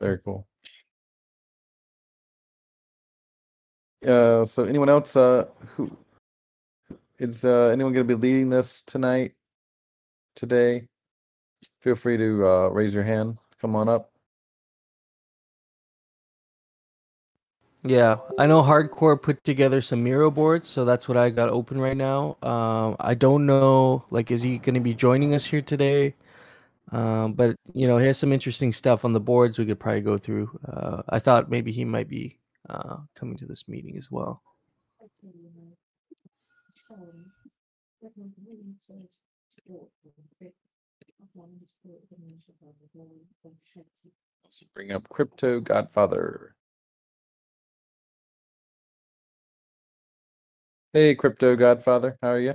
Very cool. Uh, so anyone else? Uh, who is uh, anyone going to be leading this tonight? Today, feel free to uh, raise your hand. Come on up. Yeah, I know Hardcore put together some Miro boards, so that's what I got open right now. Um, I don't know, like, is he going to be joining us here today? Um, but you know, he has some interesting stuff on the boards we could probably go through. Uh, I thought maybe he might be uh, coming to this meeting as well. Let's bring up Crypto Godfather. Hey, Crypto Godfather, how are you?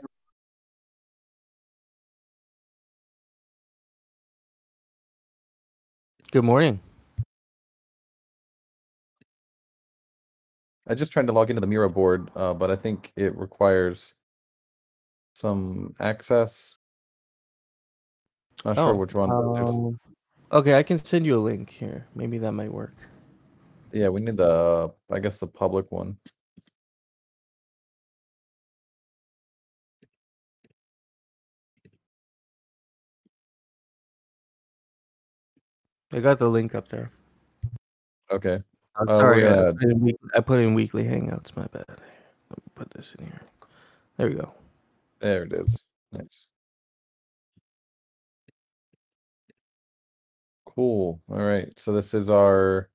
Good morning. I just tried to log into the Miro board, uh, but I think it requires some access. Not sure which one. Um, okay, I can send you a link here. Maybe that might work. yeah, we need the, I guess, the public one. I got the link up there. Okay. I'm Uh, sorry, we're I, put in week, I put in weekly hangouts. My bad. Let me put this in here. There we go. There it is. Nice. Cool. All right. So this is our.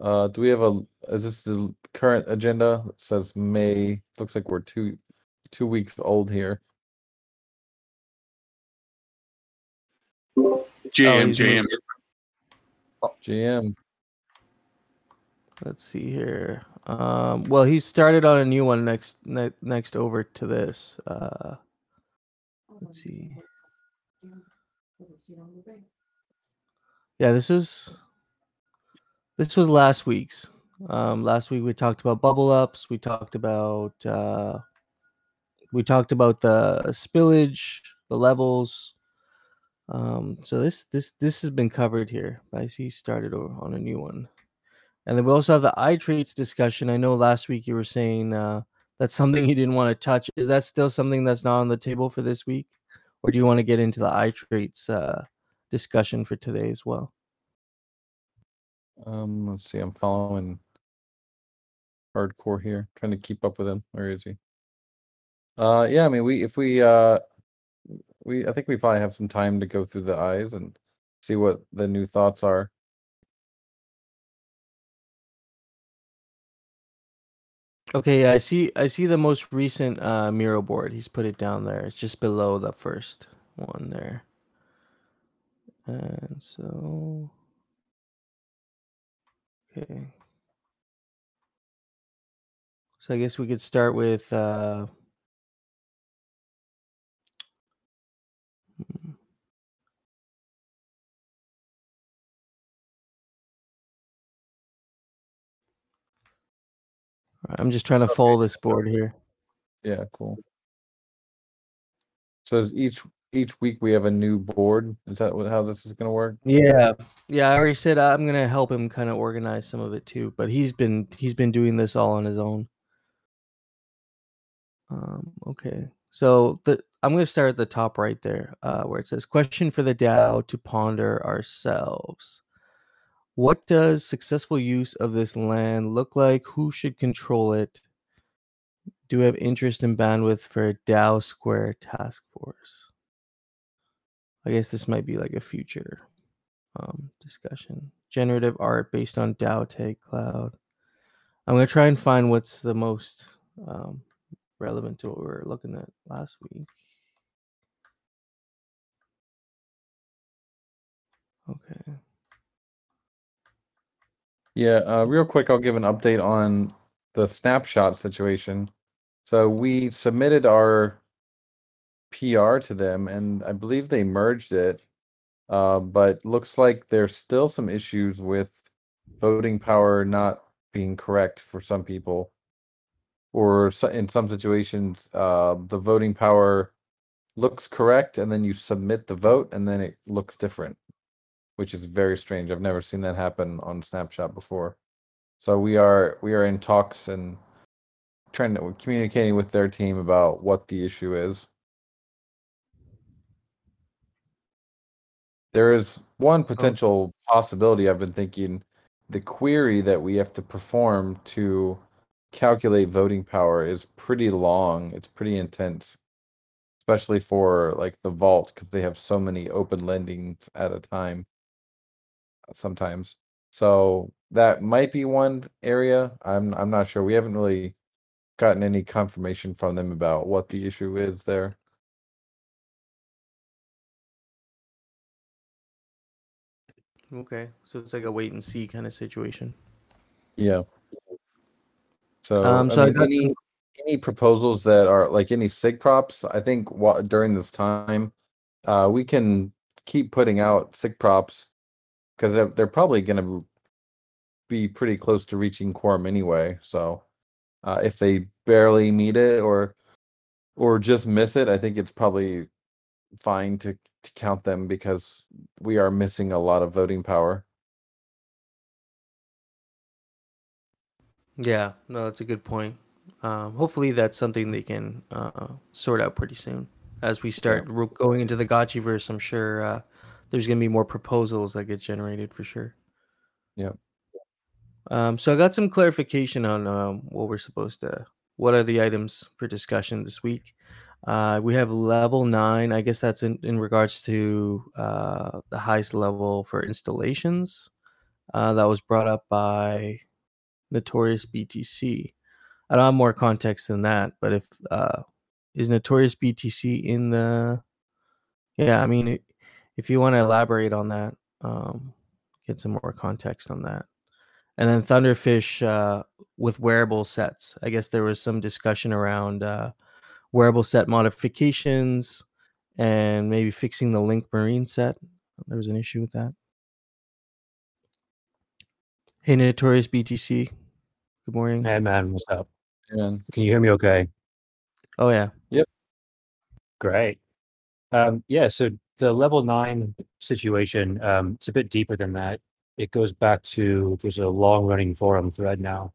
Uh, do we have a? Is this the current agenda? It says May. Looks like we're two, two weeks old here. JM, he's JM. Moving. GM. Let's see here. Um, well, he started on a new one next ne- next over to this. Uh, let's see. Yeah, this is this was last week's. Um, last week we talked about bubble ups. We talked about uh, we talked about the spillage, the levels. Um, so this this this has been covered here. I see started on a new one. And then we also have the eye traits discussion. I know last week you were saying uh, that's something you didn't want to touch. Is that still something that's not on the table for this week, or do you want to get into the eye traits uh, discussion for today as well? Um, let's see. I'm following hardcore here, trying to keep up with him. Where is he? Uh, yeah. I mean, we if we uh, we I think we probably have some time to go through the eyes and see what the new thoughts are. Okay, I see. I see the most recent uh, Miro board. He's put it down there. It's just below the first one there. And so, okay. So I guess we could start with. Uh, I'm just trying to follow this board here. Yeah, cool. So each each week we have a new board. Is that what, how this is going to work? Yeah, yeah. I already said I'm gonna help him kind of organize some of it too, but he's been he's been doing this all on his own. Um, okay, so the I'm gonna start at the top right there, uh, where it says question for the DAO to ponder ourselves. What does successful use of this land look like? Who should control it? Do we have interest and bandwidth for a DAO Square task force? I guess this might be like a future um, discussion. Generative art based on DAO Tag Cloud. I'm gonna try and find what's the most um, relevant to what we were looking at last week. Yeah, uh, real quick, I'll give an update on the snapshot situation. So we submitted our PR to them, and I believe they merged it. Uh, but looks like there's still some issues with voting power not being correct for some people, or in some situations, uh, the voting power looks correct, and then you submit the vote, and then it looks different. Which is very strange. I've never seen that happen on Snapshot before. So we are we are in talks and trying to communicating with their team about what the issue is. There is one oh. potential possibility I've been thinking the query that we have to perform to calculate voting power is pretty long. It's pretty intense, especially for like the vault because they have so many open lendings at a time sometimes. So that might be one area. I'm I'm not sure. We haven't really gotten any confirmation from them about what the issue is there. Okay, so it's like a wait and see kind of situation. Yeah. So, Um, so I mean, any any proposals that are like any sig props, I think wha- during this time, uh, we can keep putting out sig props because they're they're probably going to be pretty close to reaching quorum anyway. So, uh, if they barely meet it or or just miss it, I think it's probably fine to to count them because we are missing a lot of voting power. Yeah, no, that's a good point. Um, hopefully, that's something they can uh, sort out pretty soon. As we start ro- going into the Gotchiverse, I'm sure uh, there's going to be more proposals that get generated for sure. Yep. Um, so I got some clarification on um, what we're supposed to. What are the items for discussion this week? Uh, we have level nine. I guess that's in, in regards to uh, the highest level for installations. Uh, that was brought up by Notorious BTC. I don't have more context than that, but if uh, is Notorious BTC in the? Yeah, I mean, if you want to elaborate on that, um, get some more context on that. And then Thunderfish uh, with wearable sets. I guess there was some discussion around uh, wearable set modifications and maybe fixing the Link Marine set. There was an issue with that. Hey, Notorious BTC. Good morning. Hey man, what's up? And Can you hear me okay? Oh yeah. Yep. Great. Um, yeah, so the level nine situation, um, it's a bit deeper than that. It goes back to there's a long running forum thread now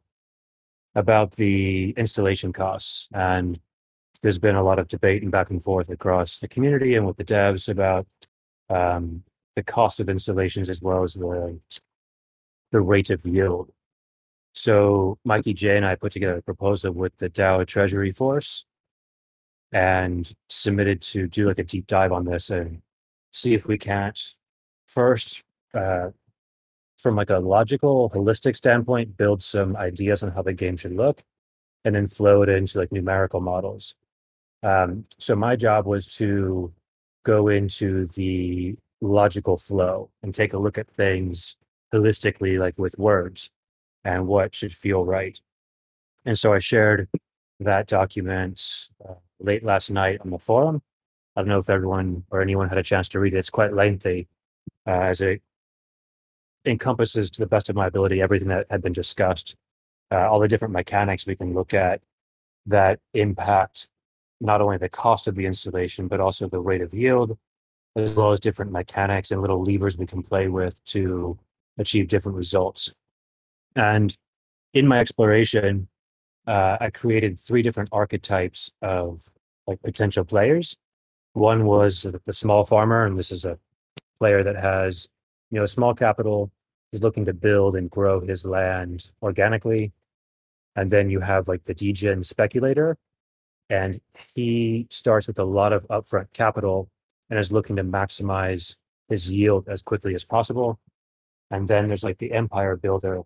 about the installation costs. And there's been a lot of debate and back and forth across the community and with the devs about um, the cost of installations as well as the the rate of yield. So Mikey J and I put together a proposal with the DAO Treasury Force and submitted to do like a deep dive on this and see if we can't first uh, from like a logical holistic standpoint build some ideas on how the game should look and then flow it into like numerical models um, so my job was to go into the logical flow and take a look at things holistically like with words and what should feel right and so i shared that document uh, late last night on the forum. I don't know if everyone or anyone had a chance to read it. It's quite lengthy, uh, as it encompasses, to the best of my ability, everything that had been discussed, uh, all the different mechanics we can look at that impact not only the cost of the installation, but also the rate of yield, as well as different mechanics and little levers we can play with to achieve different results. And in my exploration, uh, I created three different archetypes of like potential players. One was the small farmer, and this is a player that has, you know, small capital, is looking to build and grow his land organically. And then you have like the degen speculator, and he starts with a lot of upfront capital and is looking to maximize his yield as quickly as possible. And then there's like the empire builder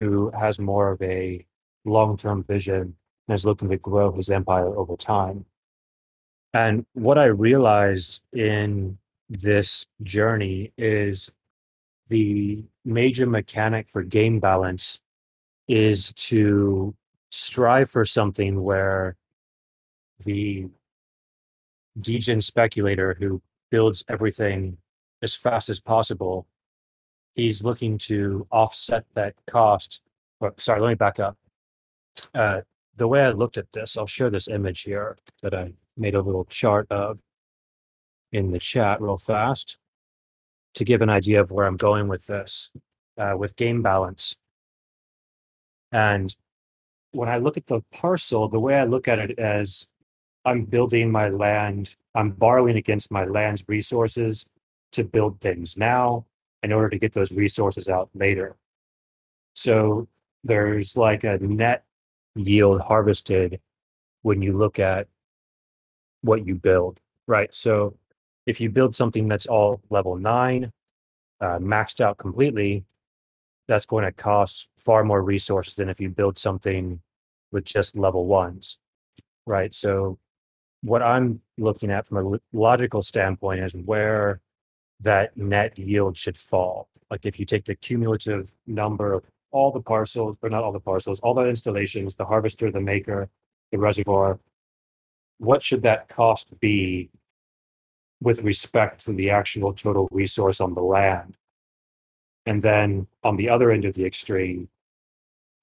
who has more of a long-term vision and is looking to grow his empire over time. And what I realized in this journey is the major mechanic for game balance is to strive for something where the degen speculator who builds everything as fast as possible he's looking to offset that cost. Or, sorry let me back up. Uh, the way I looked at this, I'll share this image here that I made a little chart of in the chat real fast. to give an idea of where I'm going with this, uh, with game balance. And when I look at the parcel, the way I look at it is I'm building my land, I'm borrowing against my land's resources to build things now in order to get those resources out later. So there's like a net yield harvested when you look at what you build, right? So if you build something that's all level nine, uh, maxed out completely, that's going to cost far more resources than if you build something with just level ones, right? So what I'm looking at from a logical standpoint is where that net yield should fall. Like if you take the cumulative number of all the parcels, or not all the parcels, all the installations, the harvester, the maker, the reservoir, what should that cost be with respect to the actual total resource on the land? And then on the other end of the extreme,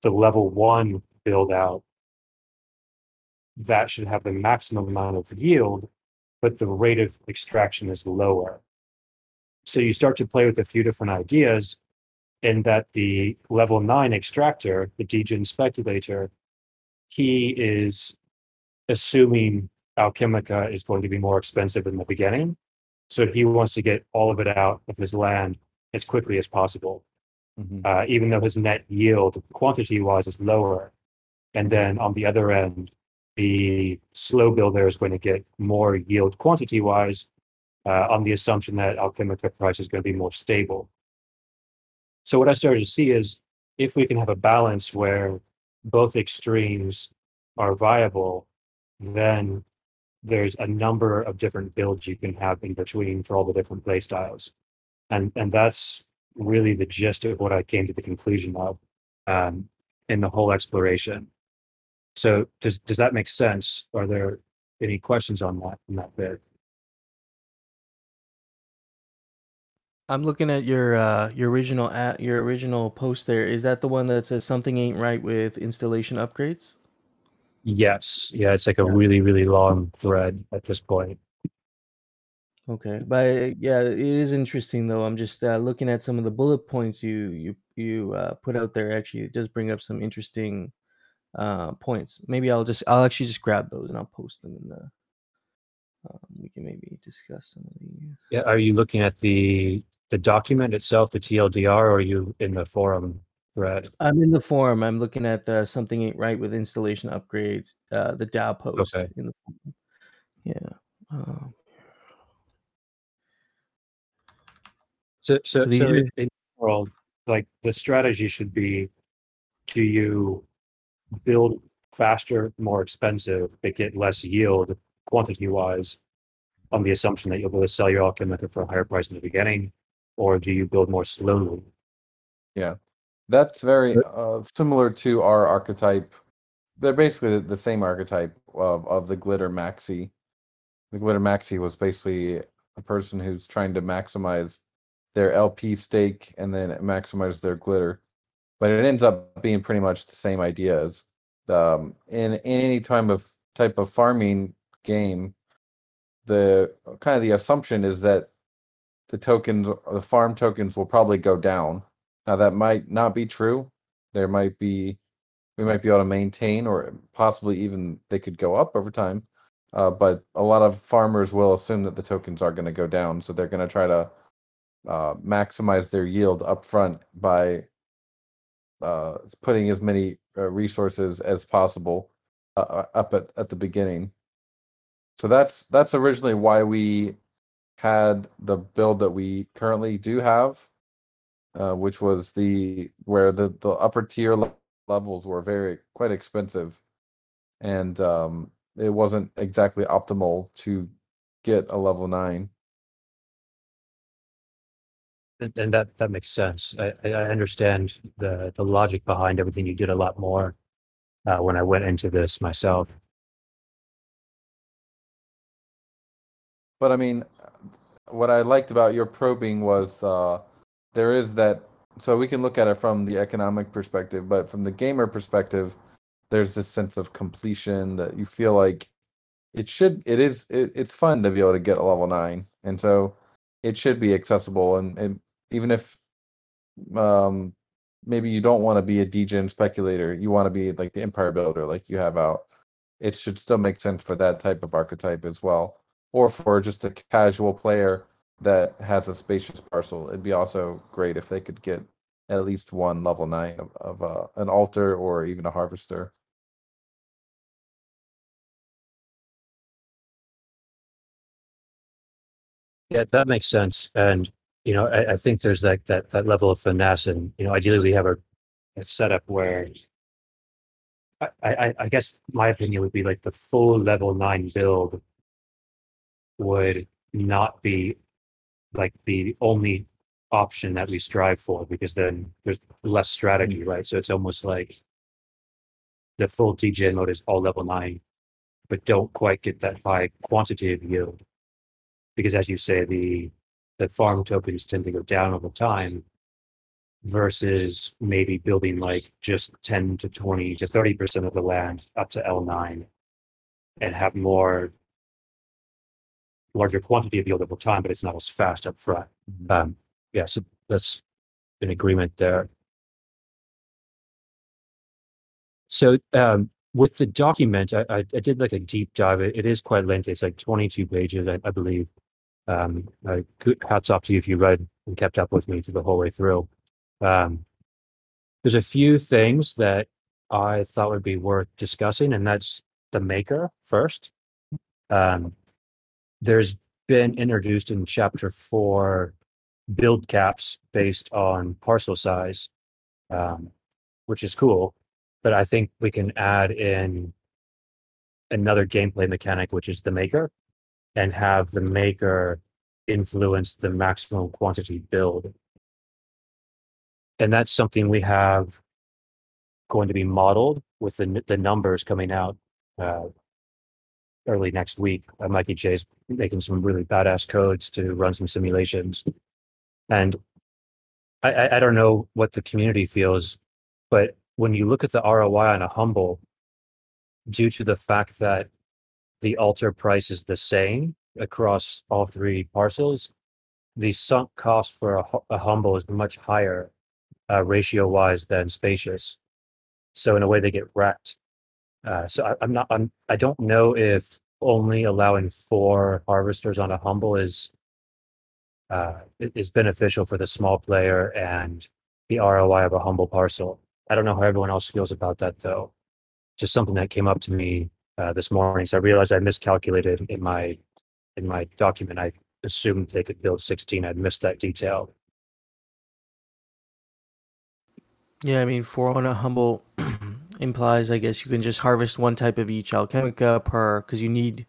the level one build out, that should have the maximum amount of yield, but the rate of extraction is lower. So you start to play with a few different ideas in that the level nine extractor, the Degen speculator, he is assuming Alchemica is going to be more expensive in the beginning. So he wants to get all of it out of his land as quickly as possible, Mhm. uh, even though his net yield quantity wise is lower. And then on the other end, the slow builder is going to get more yield quantity wise uh, on the assumption that Alchemica price is going to be more stable. So what I started to see is if we can have a balance where both extremes are viable, then there's a number of different builds you can have in between for all the different play styles. And and that's really the gist of what I came to the conclusion of um, in the whole exploration. So does does that make sense? Are there any questions on that in that bit? I'm looking at your uh your original at your original post there. Is that the one that says something ain't right with installation upgrades? Yes. Yeah, it's like a Yeah. really, really long thread at this point. Okay, but uh, yeah, it is interesting though. I'm just uh, looking at some of the bullet points you you you uh, put out there. Actually, it does bring up some interesting uh, points. Maybe I'll just I'll actually just grab those and I'll post them in the. Um, we can maybe discuss some of these. Yeah, are you looking at the the document itself, the TLDR, or are you in the forum thread? I'm in the forum. I'm looking at the something ain't right with installation upgrades. Uh, the DAO post Okay. in the forum. Yeah. Um, So, so, So these so in world, like the strategy should be, do you build faster, more expensive, but get less yield quantity wise, on the assumption that you'll be able to sell your alchemica for a higher price in the beginning, or do you build more slowly? That's very uh, similar to our archetype. They're basically the, same archetype of, of the glitter maxi. The glitter maxi was basically a person who's trying to maximize their LP stake and then maximize their glitter. But it ends up being pretty much the same idea as um, in, in any time of type of farming game. The kind of the assumption is that the tokens, the farm tokens, will probably go down. Now that might not be true. There might be we might be able to maintain or possibly even they could go up over time. Uh, but a lot of farmers will assume that the tokens are going to go down, so they're going to try to uh, maximize their yield up front by uh, putting as many uh, resources as possible uh, uh, up at, at the beginning. So that's that's originally why we had the build that we currently do have uh, which was the where the the upper tier le- levels were very quite expensive, and um, it wasn't exactly optimal to get a level nine. And, and that that makes sense. I, I I understand the the logic behind everything you did a lot more uh, when I went into this myself. But I mean, what I liked about your probing was uh, there is that. So we can look at it from the economic perspective, but from the gamer perspective, there's this sense of completion that you feel like it should. It is. It, it's fun to be able to get a level nine, and so it should be accessible and, and even if um maybe you don't want to be a degen speculator you want to be like the empire builder like you have out it should still make sense for that type of archetype as well or for just a casual player that has a spacious parcel it'd be also great if they could get at least one level nine of, of uh, an altar or even a harvester Yeah, that makes sense. And, you know, I, I think there's like that, that level of finesse and, you know, ideally we have a, a setup where I, I, I guess my opinion would be like the full level nine build would not be like the only option that we strive for because then there's less strategy, mm. right? So it's almost like the full DJ mode is all level nine, but don't quite get that high quantity of yield because as you say, the the farm tokens tend to go down over time versus maybe building like just 10 to 20 to 30 percent of the land up to L9 and have more larger quantity of yield over time, but it's not as fast up front. Mhm. Um, yeah, so that's an agreement there. So um, with the document, I, I, I did like a deep dive. It, it is quite lengthy. It's like 22 pages, I, I believe. Um, I, hats off to you if you read and kept up with me through the whole way through. Um, there's a few things that I thought would be worth discussing, and that's the maker first. Um, there's been introduced in chapter four build caps based on parcel size, um, which is cool. But I think we can add in another gameplay mechanic, which is the maker, and have the maker influence the maximum quantity build. And that's something we have going to be modeled with the, the numbers coming out uh, early next week. Uh, Mikey J's making some really badass codes to run some simulations. And I, I, I don't know what the community feels, but when you look at the ROI on a humble, due to the fact that the altar price is the same across all three parcels, the sunk cost for a, a humble is much higher uh, ratio wise than spacious. So in a way, they get wrecked. Uh, so I, I'm not. I'm. I don't know if only allowing four harvesters on a humble is uh, is beneficial for the small player and the ROI of a humble parcel. I don't know how everyone else feels about that though. Just something that came up to me uh, this morning. So I realized I miscalculated in my in my document. I assumed they could build 16. I'd missed that detail. Yeah, I mean, four on a humble implies, I guess, you can just harvest one type of each alchemica per, because you need,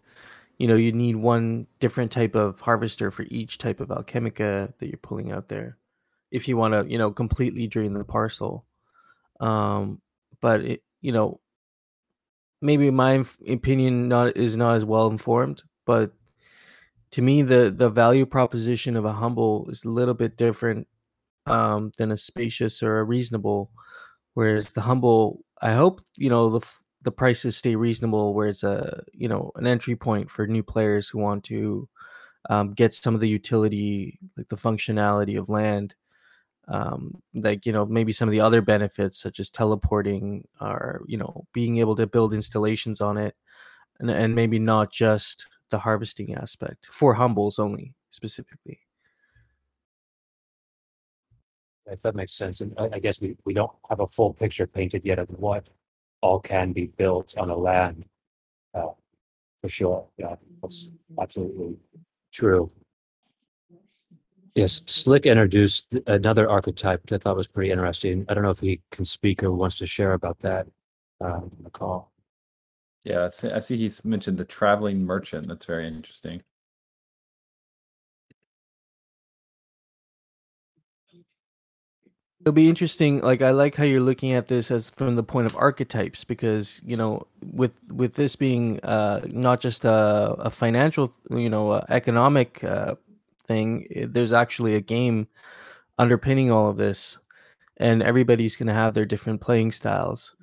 you know, you need one different type of harvester for each type of alchemica that you're pulling out there, if you want to, you know, completely drain the parcel. Um, but it, you know, maybe my opinion not is not as well informed, but to me, the the value proposition of a humble is a little bit different um, than a spacious or a reasonable. Whereas the humble, I hope you know the the prices stay reasonable, where it's a you know an entry point for new players who want to um, get some of the utility, like the functionality of land, um, like you know maybe some of the other benefits such as teleporting or you know being able to build installations on it, and and maybe not just the harvesting aspect for humbles only specifically. If that makes sense. And I, I guess we, we don't have a full picture painted yet of what all can be built on a land. Uh, for sure. Yeah, that's absolutely true. Yes, Slick introduced another archetype which I thought was pretty interesting. I don't know if he can speak or wants to share about that. On the call. Yeah, I see, I see he's mentioned the traveling merchant. That's very interesting. It'll be interesting. Like I like how you're looking at this as from the point of archetypes, because you know, with with this being uh, not just a, a financial, you know, uh, economic uh, thing, there's actually a game underpinning all of this, and everybody's going to have their different playing styles,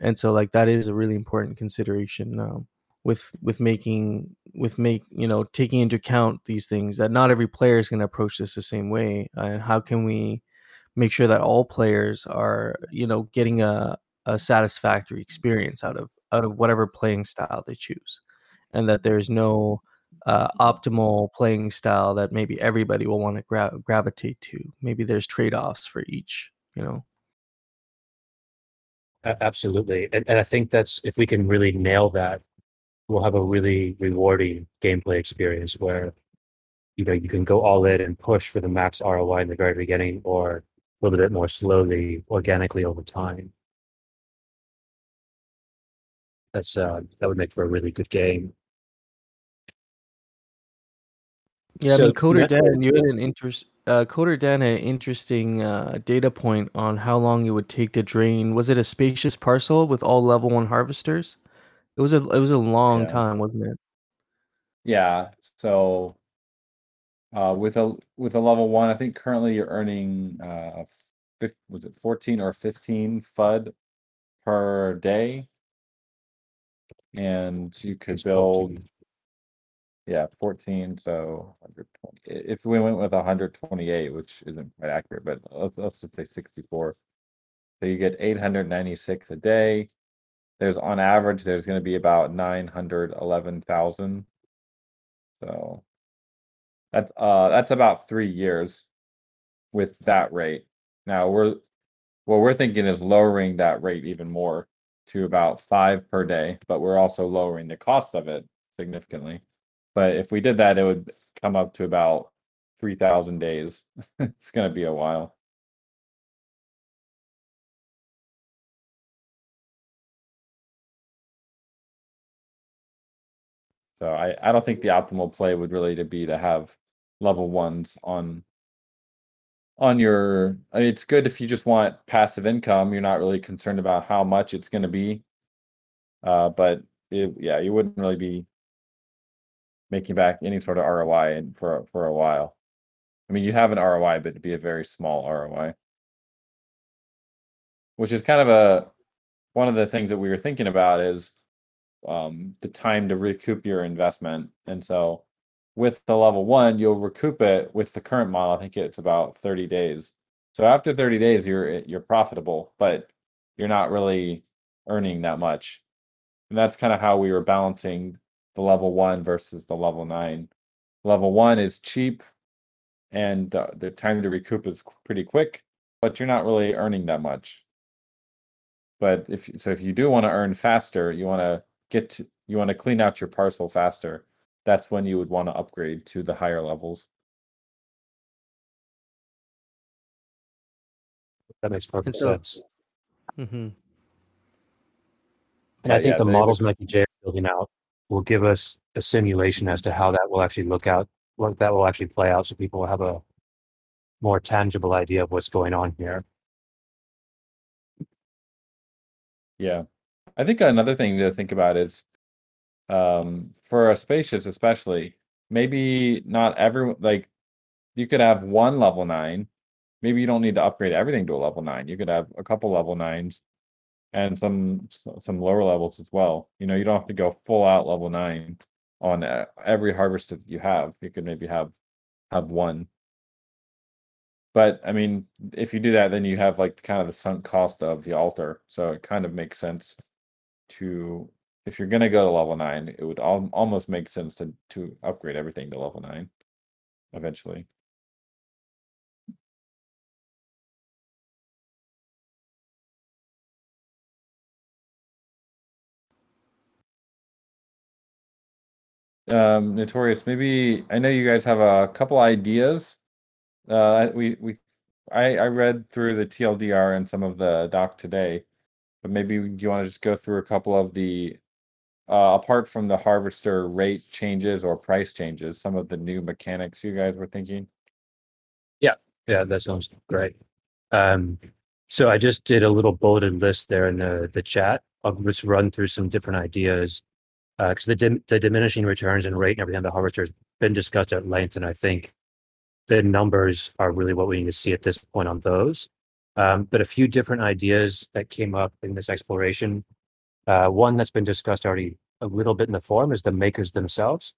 and so like that is a really important consideration. Um, with with making with make you know taking into account these things that not every player is going to approach this the same way and how can we make sure that all players are you know getting a, a satisfactory experience out of out of whatever playing style they choose. And that there's no uh, optimal playing style that maybe everybody will want to gra- gravitate to. Maybe there's trade-offs for each you know? Absolutely. And, and I think that's if we can really nail that, we'll have a really rewarding gameplay experience where you know you can go all in and push for the max ROI in the very beginning or little bit more slowly, organically over time. That's uh that would make for a really good game. Yeah, I mean, Coder that- Dan, you had an interest. Uh, Coder Dan had an interesting uh, data point on how long it would take to drain. Was it a spacious parcel with all level one harvesters? It was a it was a long Yeah. time, wasn't it? Yeah. So uh, with a with a level one, I think currently you're earning uh, was it 14 or 15 FUD per day, and you could It's build 14. yeah 14. So 120. If we went with 128, which isn't quite accurate, but let's, let's just say 64. So you get 896 a day. There's on average there's going to be about 911,000 so that's uh that's about three years with that rate. Now we're what we're thinking is lowering that rate even more to about five per day, but we're also lowering the cost of it significantly. But if we did that, it would come up to about three thousand days. it's gonna be a while. So I, I don't think the optimal play would really to be to have level ones on on your I mean, it's good if you just want passive income, you're not really concerned about how much it's going to be. Uh, but it, yeah, you wouldn't really be making back any sort of ROI in, for for a while. I mean, you have an ROI, but it'd be a very small ROI. Which is kind of a one of the things that we were thinking about is um, the time to recoup your investment. And so with the level one, you'll recoup it with the current model. I think it's about 30 days. So after 30 days, you're you're profitable, but you're not really earning that much. And that's kind of how we were balancing the level one versus the level nine. Level one is cheap and the time to recoup is pretty quick, but you're not really earning that much. But if so, if you do want to earn faster, you want to get to, you want to clean out your parcel faster. That's when you would want to upgrade to the higher levels. That makes perfect so- sense. hmm And I think yeah, the they would- models Mikey J are building out will give us a simulation as to how that will actually look out, what that will actually play out, so people will have a more tangible idea of what's going on here. Yeah. I think another thing to think about is um for a spacious especially, maybe not everyone like you could have one level nine. Maybe you don't need to upgrade everything to a level nine. You could have a couple level nines and some some lower levels as well. You know, you don't have to go full out level nine on uh, every harvest that you have. You could maybe have have one. But I mean, if you do that, then you have like kind of the sunk cost of the altar. So it kind of makes sense to if you're gonna go to level nine, it would al- almost make sense to to upgrade everything to level nine eventually. Um, Notorious, maybe I know you guys have a couple ideas. Uh, we we I I read through the TLDR and some of the doc today, but maybe you want to just go through a couple of the uh, apart from the harvester rate changes or price changes, some of the new mechanics you guys were thinking. Yeah, yeah, that sounds great. Um, so I just did a little bulleted list there in the, the chat. I'll just run through some different ideas. Because the, dim- the diminishing returns and rate and everything on the harvester has been discussed at length, and I think the numbers are really what we need to see at this point on those. Um, but a few different ideas that came up in this exploration. Uh, one that's been discussed already a little bit in the forum is the makers themselves.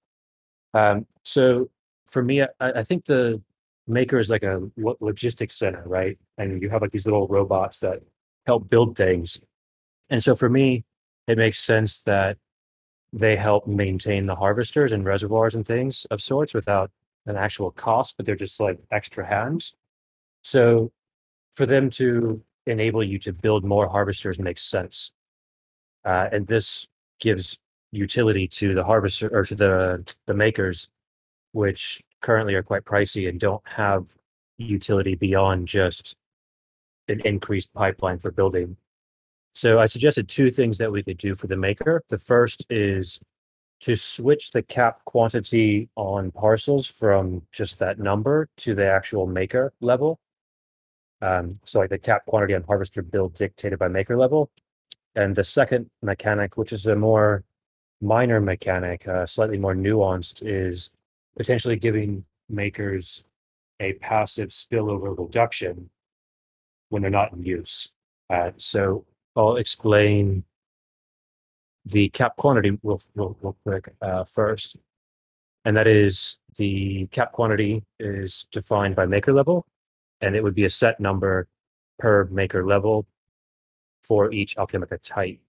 Um, so for me, I, I think the maker is like a lo- logistics center, right? And you have like these little robots that help build things. And so for me, it makes sense that they help maintain the harvesters and reservoirs and things of sorts without an actual cost, but they're just like extra hands. So for them to enable you to build more harvesters makes sense. Uh, and this gives utility to the harvester or to the the makers, which currently are quite pricey and don't have utility beyond just an increased pipeline for building. So I suggested two things that we could do for the maker. The first is to switch the cap quantity on parcels from just that number to the actual maker level. Um, so like the cap quantity on harvester build dictated by maker level. And the second mechanic, which is a more minor mechanic, uh, slightly more nuanced, is potentially giving makers a passive spillover reduction when they're not in use. Uh, so I'll explain the cap quantity real, real, real quick uh, first. And that is the cap quantity is defined by maker level, and it would be a set number per maker level for each Alchemica type.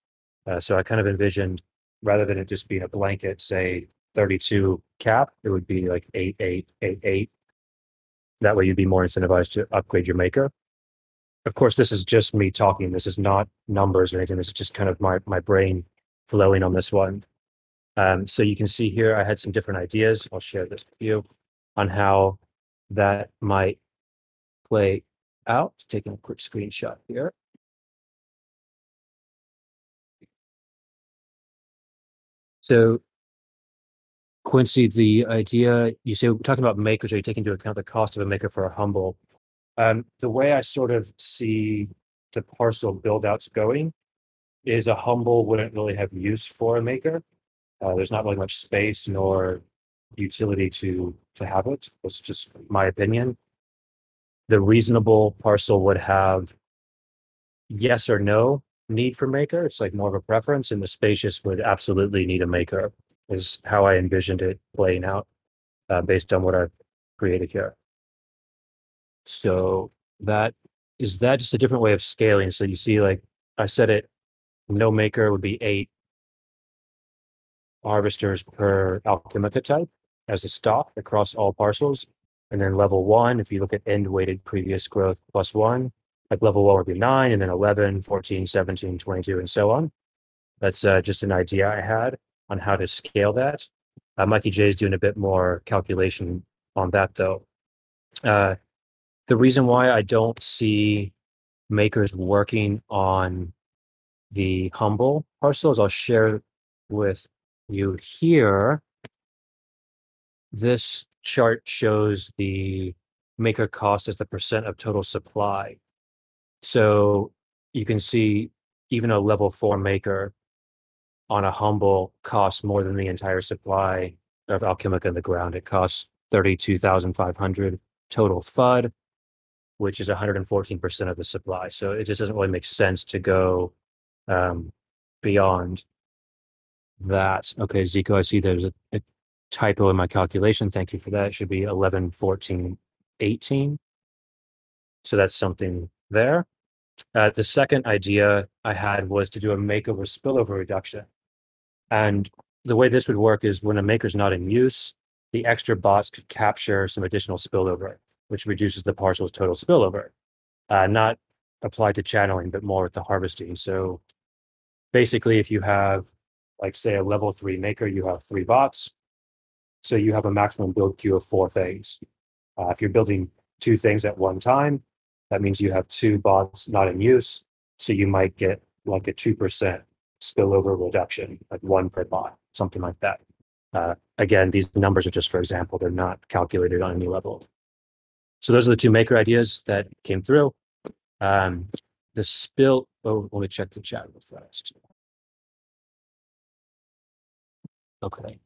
Uh, so I kind of envisioned rather than it just being a blanket, say 32 cap, it would be like 8888. That way you'd be more incentivized to upgrade your maker. Of course, this is just me talking. This is not numbers or anything. This is just kind of my, my brain flowing on this one. Um, so you can see here, I had some different ideas. I'll share this with you on how that might play out. Taking a quick screenshot here. So Quincy, the idea you say we're talking about makers, are you taking into account the cost of a maker for a humble? Um, the way I sort of see the parcel build outs going is a humble wouldn't really have use for a maker. Uh, there's not really much space nor utility to to have it. That's just my opinion. The reasonable parcel would have yes or no need for maker. It's like more of a preference, and the spacious would absolutely need a maker. Is how I envisioned it playing out uh, based on what I've created here. So that is that just a different way of scaling. So you see, like I said, it no maker would be eight harvesters per alchemica type as a stock across all parcels. And then level one, if you look at end weighted previous growth plus one, like level one would be nine, and then 11, 14, 17, 22, and so on. That's uh, just an idea I had on how to scale that. Uh, Mikey J is doing a bit more calculation on that though. Uh, the reason why I don't see makers working on the humble parcels, I'll share with you here. This chart shows the maker cost as the percent of total supply. So you can see even a level four maker on a humble costs more than the entire supply of Alchemica in the ground. It costs 32,500 total FUD, which is 114% of the supply. So it just doesn't really make sense to go um, beyond that. Okay, Zico, I see there's a, a typo in my calculation. Thank you for that. It should be 11, 14, 18. So that's something there. Uh, the second idea I had was to do a makeover spillover reduction. And the way this would work is when a maker's not in use, the extra bots could capture some additional spillover, which reduces the parcel's total spillover. Uh, not applied to channeling, but more with the harvesting. So basically, if you have, like, say, a level three maker, you have three bots. So you have a maximum build queue of four things. Uh, if you're building two things at one time, that means you have two bots not in use. So you might get like a 2% spillover reduction, like one per bot, something like that. Uh, again, these numbers are just for example, they're not calculated on any level. So those are the two maker ideas that came through. Um, the spill, oh, let me check the chat real fast. Okay.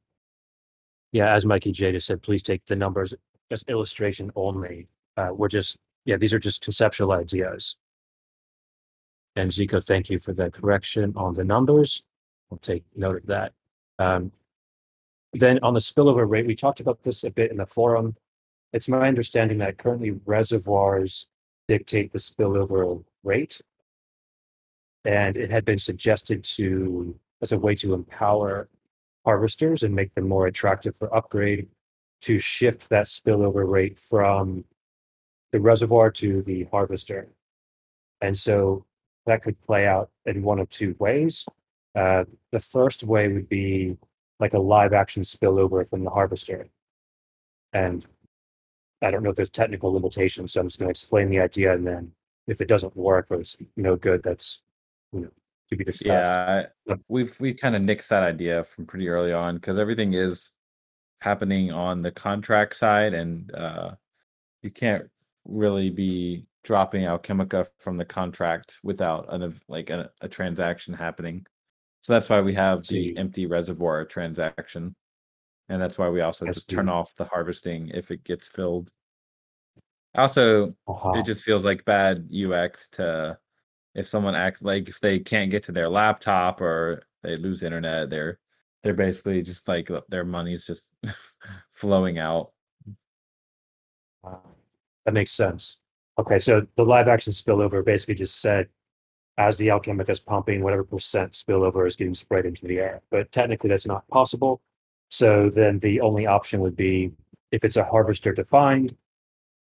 Yeah, as Mikey J just said, please take the numbers as illustration only. Uh, we're just, yeah, these are just conceptual ideas. And Zico, thank you for the correction on the numbers. We'll take note of that. Um, then on the spillover rate, we talked about this a bit in the forum. It's my understanding that currently reservoirs dictate the spillover rate. And it had been suggested to, as a way to empower harvesters and make them more attractive for upgrade, to shift that spillover rate from the reservoir to the harvester. And so that could play out in one of two ways. Uh, the first way would be like a live action spillover from the harvester. And I don't know if there's technical limitations, so I'm just going to explain the idea, and then if it doesn't work or it's no good, that's you know to be discussed. Yeah, I- Yep. we've we kind of nixed that idea from pretty early on because everything is happening on the contract side, and uh, you can't really be dropping Alchemica from the contract without an like a, a transaction happening. So that's why we have See. the empty reservoir transaction, and that's why we also just turn off the harvesting if it gets filled. Also, Aha. it just feels like bad UX to if someone acts like if they can't get to their laptop or they lose internet, they're they're basically just like their money's just flowing out. Uh, that makes sense. Okay, so the live action spillover basically just said as the Alchemica is pumping, whatever percent spillover is getting sprayed into the air. But technically, that's not possible. So then the only option would be if it's a harvester defined,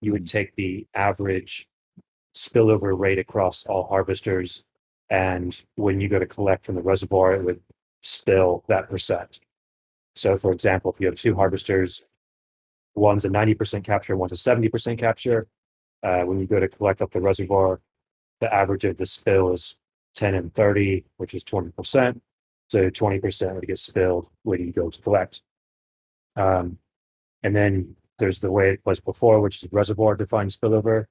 you would take the average spillover rate across all harvesters. And when you go to collect from the reservoir, it would spill that percent. So, for example, if you have two harvesters, one's a 90% capture, one's a 70% capture. Uh, when you go to collect up the reservoir, the average of the spill is 10 and 30, which is 20%. So 20% would get spilled when you go to collect. Um, and then there's the way it was before, which is reservoir defined spillover.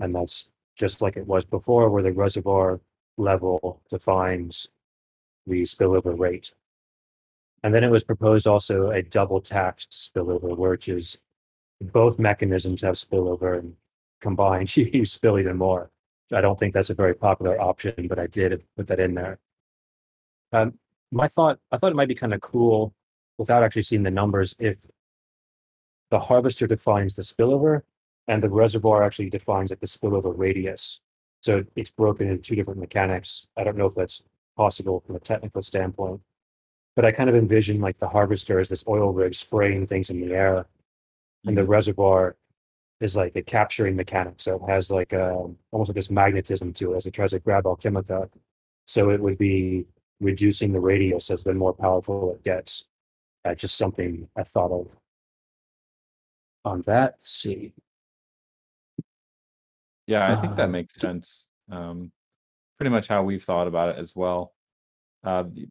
And that's just like it was before, where the reservoir level defines the spillover rate. And then it was proposed also a double taxed spillover, which is both mechanisms have spillover and combined you, spill even more. I don't think that's a very popular option, but I did put that in there. Um, my thought, I thought it might be kind of cool without actually seeing the numbers if the harvester defines the spillover and the reservoir actually defines like the spillover radius. So it's broken into two different mechanics. I don't know if that's possible from a technical standpoint, but I kind of envision like the harvester as this oil rig spraying things in the air, and the reservoir is like a capturing mechanic. So it has like a, almost like this magnetism to it as it tries to grab Alchemica. So it would be reducing the radius as the more powerful it gets. Uh, just something I thought of on that. Let's see. Yeah, I think that Um, makes sense. Um, pretty much how we've thought about it as well. Uh, the-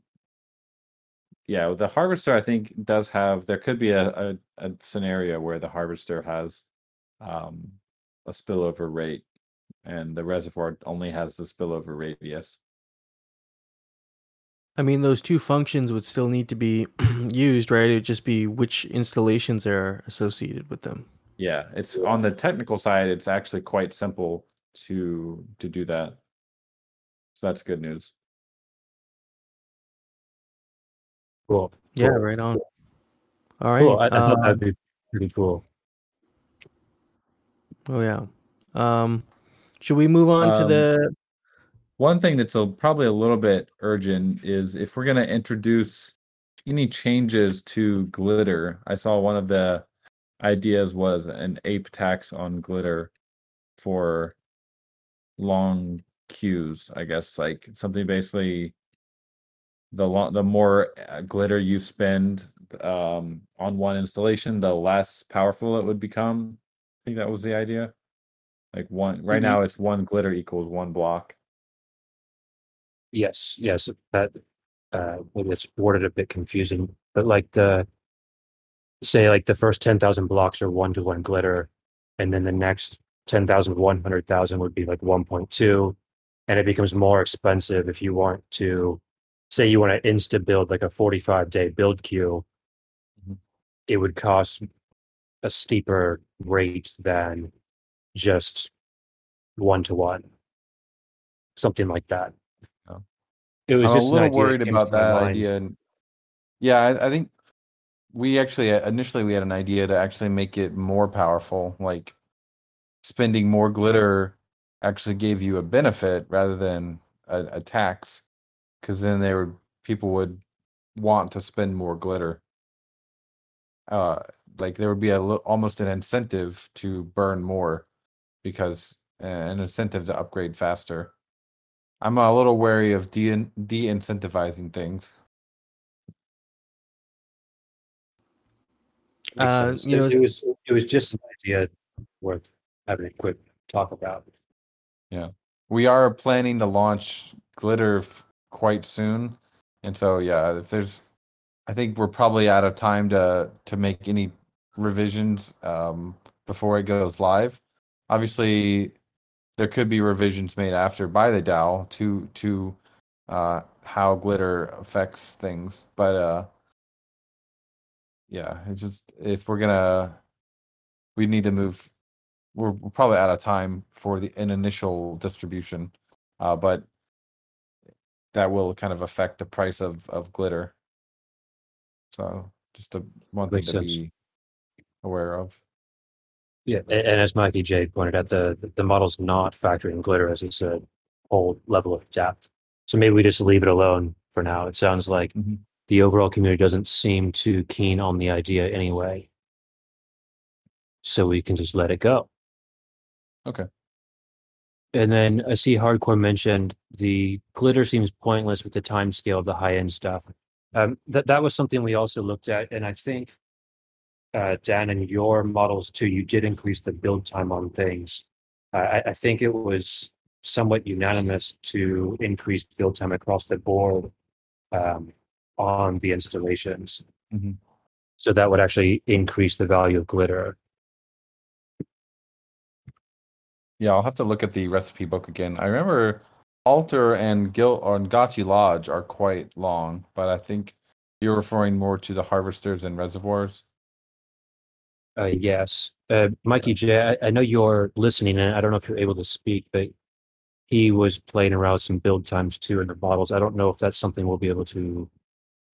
yeah, the harvester I think does have. There could be a, a, a scenario where the harvester has um, a spillover rate, and the reservoir only has the spillover radius. I mean, those two functions would still need to be used, right? It'd just be which installations are associated with them. Yeah, it's on the technical side. It's actually quite simple to to do that. So that's good news. Cool. Yeah, Cool. right on. All right. Cool. I, I thought um, that'd be pretty cool. oh yeah. Um, should we move on to Um, the? One thing that's a, probably a little bit urgent is if we're going to introduce any changes to glitter. I saw one of the ideas was an ape tax on glitter for long queues. I guess like something basically the lo- the more uh, glitter you spend um, on one installation, the less powerful it would become. I think that was the idea. Like one right Mhm. now, it's one glitter equals one block. Yes, yes, that uh maybe it's worded a bit confusing, but like the say like the first ten thousand blocks are one to one glitter, and then the next 10,000, 100,000 would be like one point two, and it becomes more expensive if you want to say you want to insta build like a forty five day build queue. Mhm. It would cost a steeper rate than just one to one, something like that. Oh. It was I'm a just an little worried about that idea. and Yeah, I, I think we actually uh, initially we had an idea to actually make it more powerful, like spending more glitter actually gave you a benefit rather than a, a tax, because then they would people would want to spend more glitter. Uh, like there would be a almost an incentive to burn more, because uh, an incentive to upgrade faster. I'm a little wary of de de incentivizing things. Uh, you know, it, it was it was just an idea worth having a quick talk about. Yeah, we are planning to launch glitter f- quite soon. And so yeah if there's i think we're probably out of time to to make any revisions um before it goes live. Obviously there could be revisions made after by the DAO to to uh how glitter affects things. But uh yeah it's just if we're gonna we need to move we're, we're probably out of time for the an initial distribution, uh, but that will kind of affect the price of of glitter. So just a one thing Makes to sense. be aware of. Yeah, a- and as Mikey J pointed out, the the model's not factoring glitter as it's a whole level of depth. So maybe we just leave it alone for now. It sounds like Mhm. The overall community doesn't seem too keen on the idea anyway. So we can just let it go. Okay. And then I see Hardcore mentioned the glitter seems pointless with the time scale of the high end stuff. Um, that that was something we also looked at, and I think uh, Dan, in your models too, you did increase the build time on things. Uh, I, I think it was somewhat unanimous to increase build time across the board um, on the installations. Mhm. So that would actually increase the value of glitter. Yeah, I'll have to look at the recipe book again. I remember Altar and Gil or Gotchi Lodge are quite long, but I think you're referring more to the harvesters and reservoirs. Uh, yes, uh, Mikey J. I, I know you're listening, and I don't know if you're able to speak, but he was playing around some build times too in the models. I don't know if that's something we'll be able to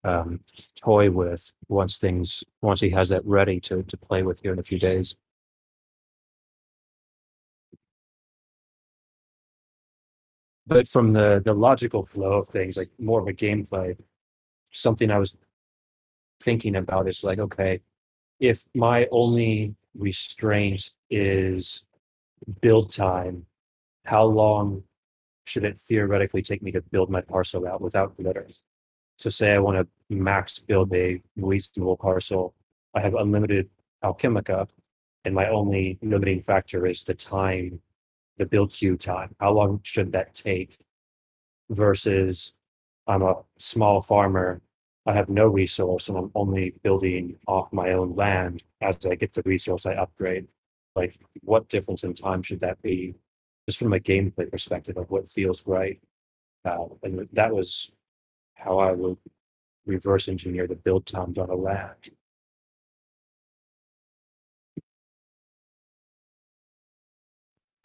um, toy with once things once he has that ready to to play with here in a few days. But from the the logical flow of things, like more of a gameplay, something I was thinking about is like, okay, if my only restraint is build time, how long should it theoretically take me to build my parcel out without glitter? So say I want to max build a reasonable parcel. I have unlimited Alchemica, and my only limiting factor is the time, the build queue time. How long should that take? Versus I'm a small farmer I have no resource and I'm only building off my own land. As I get the resource, I upgrade. Like, what difference in time should that be? Just from a gameplay perspective of what feels right. Uh, and that was how I would reverse engineer the build times on a land.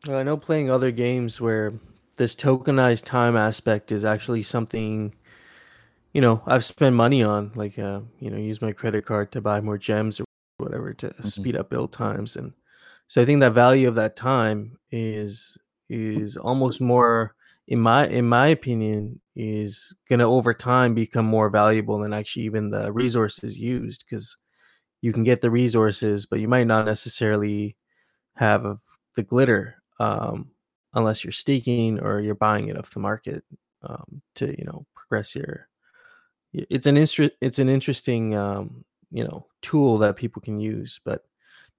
Well, I know playing other games where this tokenized time aspect is actually something, you know, I've spent money on, like, uh, you know, use my credit card to buy more gems or whatever to speed up build times, and so I think that value of that time is is almost more, in my in my opinion, is gonna over time become more valuable than actually even the resources used because you can get the resources, but you might not necessarily have the glitter um, unless you're staking or you're buying it off the market um, to you know progress your it's an instru- it's an interesting um, you know tool that people can use but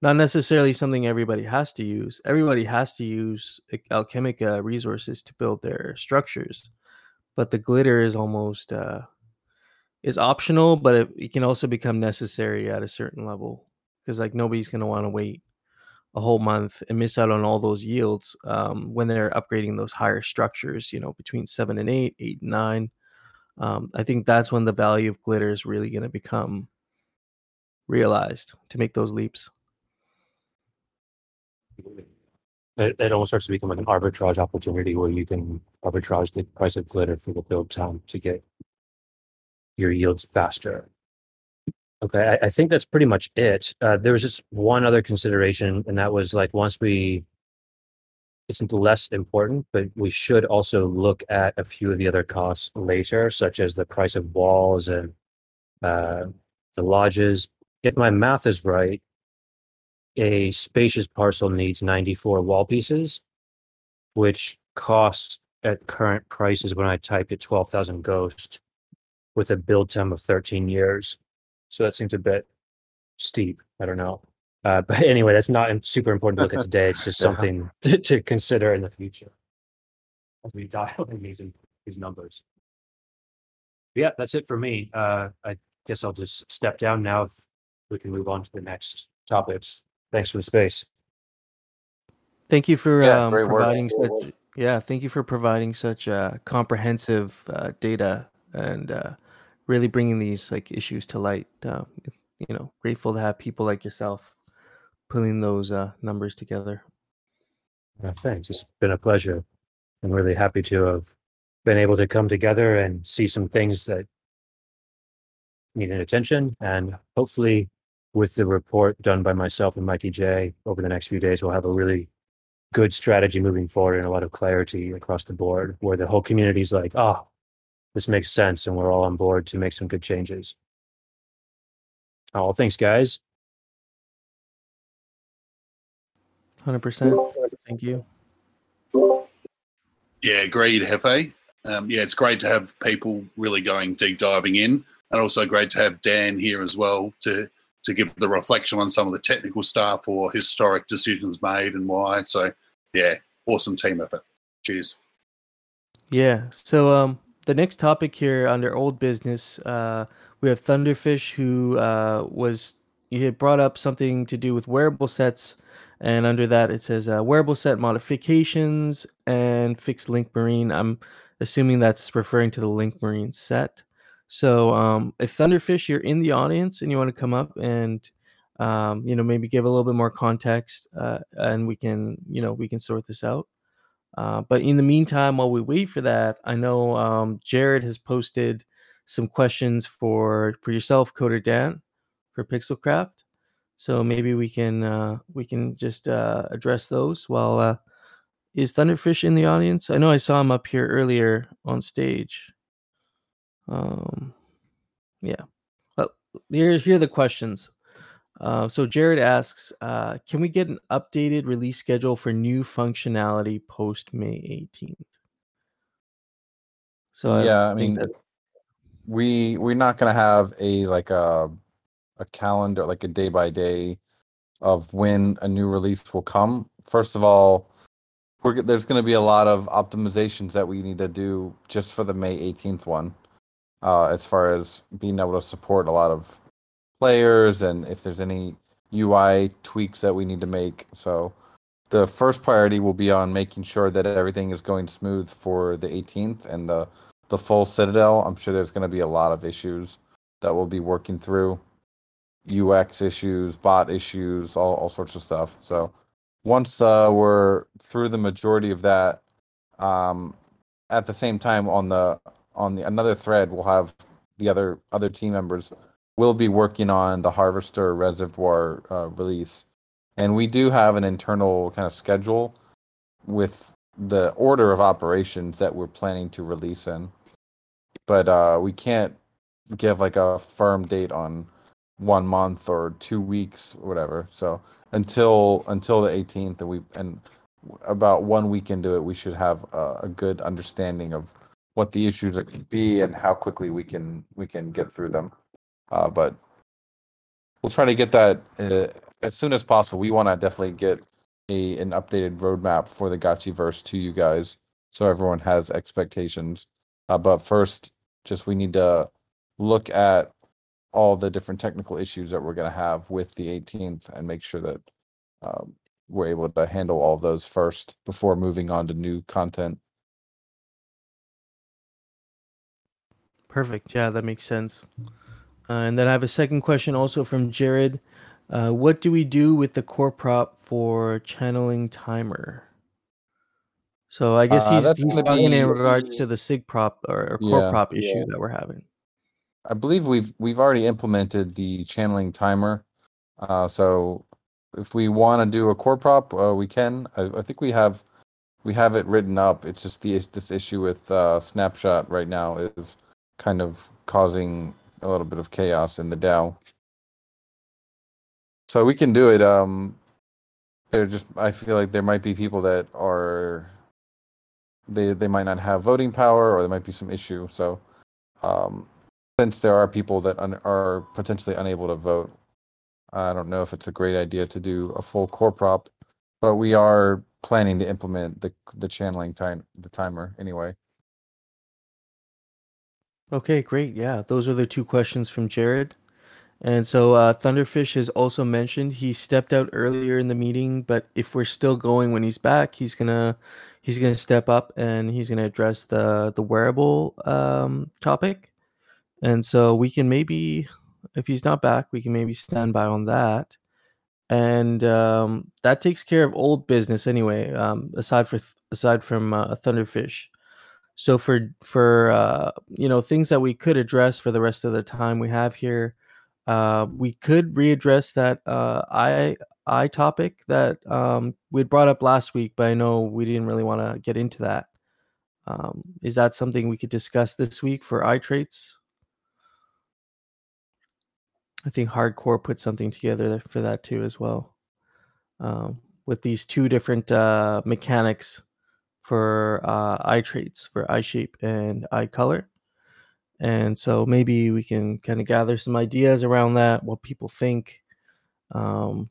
not necessarily something everybody has to use everybody has to use alchemica resources to build their structures but the glitter is almost uh, is optional but it, it can also become necessary at a certain level because like nobody's to want to wait a whole month and miss out on all those yields um, when they're upgrading those higher structures, you know, between seven and eight, eight and nine. Um, I think that's when the value of glitter is really going to become realized to make those leaps. It, it almost starts to become like an arbitrage opportunity where you can arbitrage the price of glitter for the build time to get your yields faster. Okay, I, I think that's pretty much it. Uh, there was just one other consideration, and that was like once we, it's less important, but we should also look at a few of the other costs later, such as the price of walls and uh, the lodges. If my math is right, a spacious parcel needs 94 wall pieces, which costs at current prices when I typed it 12,000 ghost with a build time of 13 years. So that seems a bit steep. I don't know. Uh, but anyway, that's not super important to look at today. It's just something to, to consider in the future as we dial in these, these numbers. Yeah, that's it for me. Uh, I guess I'll just step down now. If we can move on to the next topics. Thanks for the space. Thank you for Yeah, um, great work. providing such. Yeah, thank you for providing such uh, comprehensive uh, data and uh, really bringing these like issues to light. Uh, you know, grateful to have people like yourself pulling those uh, numbers together. Yeah, thanks. It's been a pleasure. I'm really happy to have been able to come together and see some things that needed attention. And hopefully, with the report done by myself and Mikey J over the next few days, we'll have a really good strategy moving forward and a lot of clarity across the board where the whole community is like, oh, this makes sense. And we're all on board to make some good changes. Oh, thanks, guys. Hundred percent. Thank you. Yeah, agreed, Hefe. Um, yeah, it's great to have people really going deep diving in, and also great to have Dan here as well to to give the reflection on some of the technical stuff or historic decisions made and why. So, yeah, awesome team effort. Cheers. Yeah. So um the next topic here under old business, uh we have Thunderfish who uh was he had brought up something to do with wearable sets and under that it says uh, wearable set modifications and fixed link marine. I'm assuming that's referring to the link marine set. So um if Thunderfish you're in the audience and you want to come up and um, you know maybe give a little bit more context uh, and we can you know we can sort this out uh, but in the meantime, while we wait for that, I know um, Jared has posted some questions for for yourself, Coder Dan, for Pixelcraft. So maybe we can uh, we can just uh, address those. While uh, is Thunderfish in the audience? I know I saw him up here earlier on stage. Um, yeah. Well, here here are the questions. Uh, so Jared asks, uh, can we get an updated release schedule for new functionality post May 18th? So yeah, I think mean, we we're not gonna have a like a a calendar, like a day by day of when a new release will come. First of all, we're there's gonna be a lot of optimizations that we need to do just for the May 18th one, uh, as far as being able to support a lot of players and if there's any UI tweaks that we need to make. So the first priority will be on making sure that everything is going smooth for the 18th and the the full Citadel. I'm sure there's going to be a lot of issues that we'll be working through, UX issues, bot issues, all all sorts of stuff. So once uh, we're through the majority of that, um, at the same time on the on the another thread, we'll have the other other team members will be working on the Harvester Reservoir uh, release, and we do have an internal kind of schedule with the order of operations that we're planning to release in. But uh, we can't give like a firm date on one month or two weeks or whatever. So until until the 18th, and we and about one week into it, we should have a, a good understanding of what the issues are could be and how quickly we can we can get through them. Uh, but we'll try to get that uh, as soon as possible. We want to definitely get a an updated roadmap for the Gotchiverse to you guys, so everyone has expectations. Uh, but first, just we need to look at all the different technical issues that we're going to have with the 18th and make sure that um, we're able to handle all those first before moving on to new content. Perfect. Yeah, that makes sense. Uh, and then I have a second question also from Jared. Uh, what do we do with the core prop for channeling timer? So I guess Uh, he's, that's he's talking in regards to the sig prop or, or core Yeah, prop issue yeah. that we're having. I believe we've we've already implemented the channeling timer. Uh, so if we want to do a core prop, uh, we can. I, I think we have we have it written up. It's just the this issue with uh, snapshot right now is kind of causing a little bit of chaos in the DAO. So we can do it. Um, there just I feel like there might be people that are they they might not have voting power or there might be some issue. So um, since there are people that un- are potentially unable to vote, I don't know if it's a great idea to do a full core prop, but we are planning to implement the the channeling time the timer anyway. Okay, great. Yeah, those are the two questions from Jared. And so uh, Thunderfish has also mentioned he stepped out earlier in the meeting, but if we're still going when he's back, he's gonna he's gonna step up and he's gonna address the the wearable um, topic. And so we can maybe, if he's not back, we can maybe stand by on that. And um, that takes care of old business anyway. Um, aside for aside from uh, Thunderfish. So for for uh, you know things that we could address for the rest of the time we have here, uh, we could readdress that uh, I I topic that um, we brought up last week, but I know we didn't really want to get into that. Um, is that something we could discuss this week for eye traits? I think Hardcore put something together for that too as well, um, with these two different uh, mechanics for uh, eye traits for eye shape and eye color. And so maybe we can kind of gather some ideas around that, what people think. Um,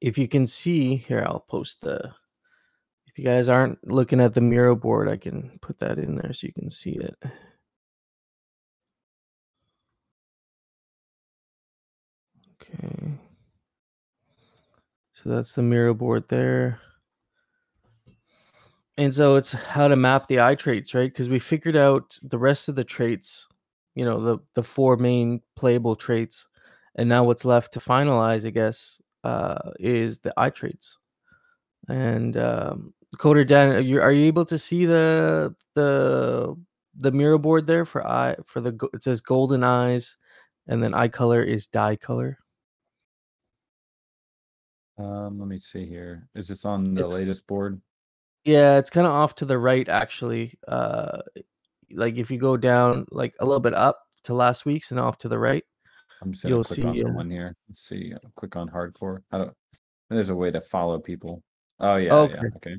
if you can see here, I'll post the. If you guys aren't looking at the Miro board, I can put that in there so you can see it. Okay. So that's the Miro board there. And so it's how to map the eye traits, right? Because we figured out the rest of the traits, you know, the the four main playable traits, and now what's left to finalize, I guess, uh, is the eye traits. And um, Coder Dan, are you, are you able to see the the the Miro board there for eye for the it says golden eyes, and then eye color is dye color. Um, let me see here. Is this on the It's- latest board? Yeah, it's kind of off to the right actually. Uh like if you go down like a little bit up to last week's and off to the right. I'm just gonna You'll click on see, uh, someone here. Let's see. I'll click on hardcore. I don't. There's a way to follow people. Oh yeah, Okay. yeah. Okay,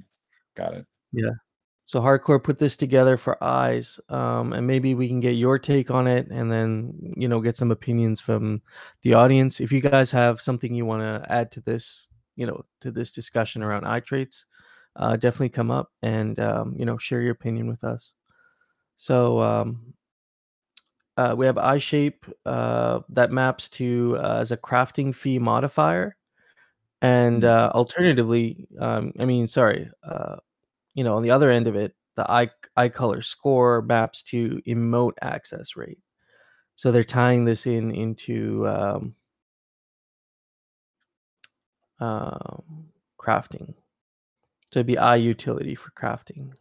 got it. Yeah. So hardcore put this together for eyes. Um and maybe we can get your take on it and then, you know, get some opinions from the audience. If you guys have something you want to add to this, you know, to this discussion around eye traits, uh definitely come up and um, you know, share your opinion with us. So um uh, we have eye shape uh, that maps to uh, as a crafting fee modifier and Mm. uh, alternatively um, i mean sorry uh, you know on the other end of it the eye eye color score maps to emote access rate so they're tying this in into um, um, crafting so it'd be eye utility for crafting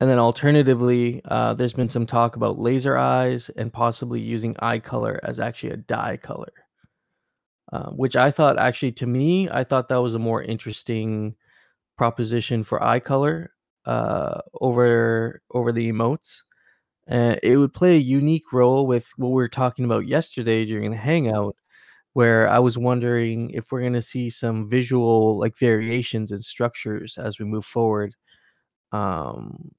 And then alternatively, uh, there's been some talk about laser eyes and possibly using eye color as actually a dye color, uh, which I thought actually to me, I thought that was a more interesting proposition for eye color uh, over over the emotes. And it would play a unique role with what we were talking about yesterday during the hangout, where I was wondering if we're going to see some visual like variations and structures as we move forward um,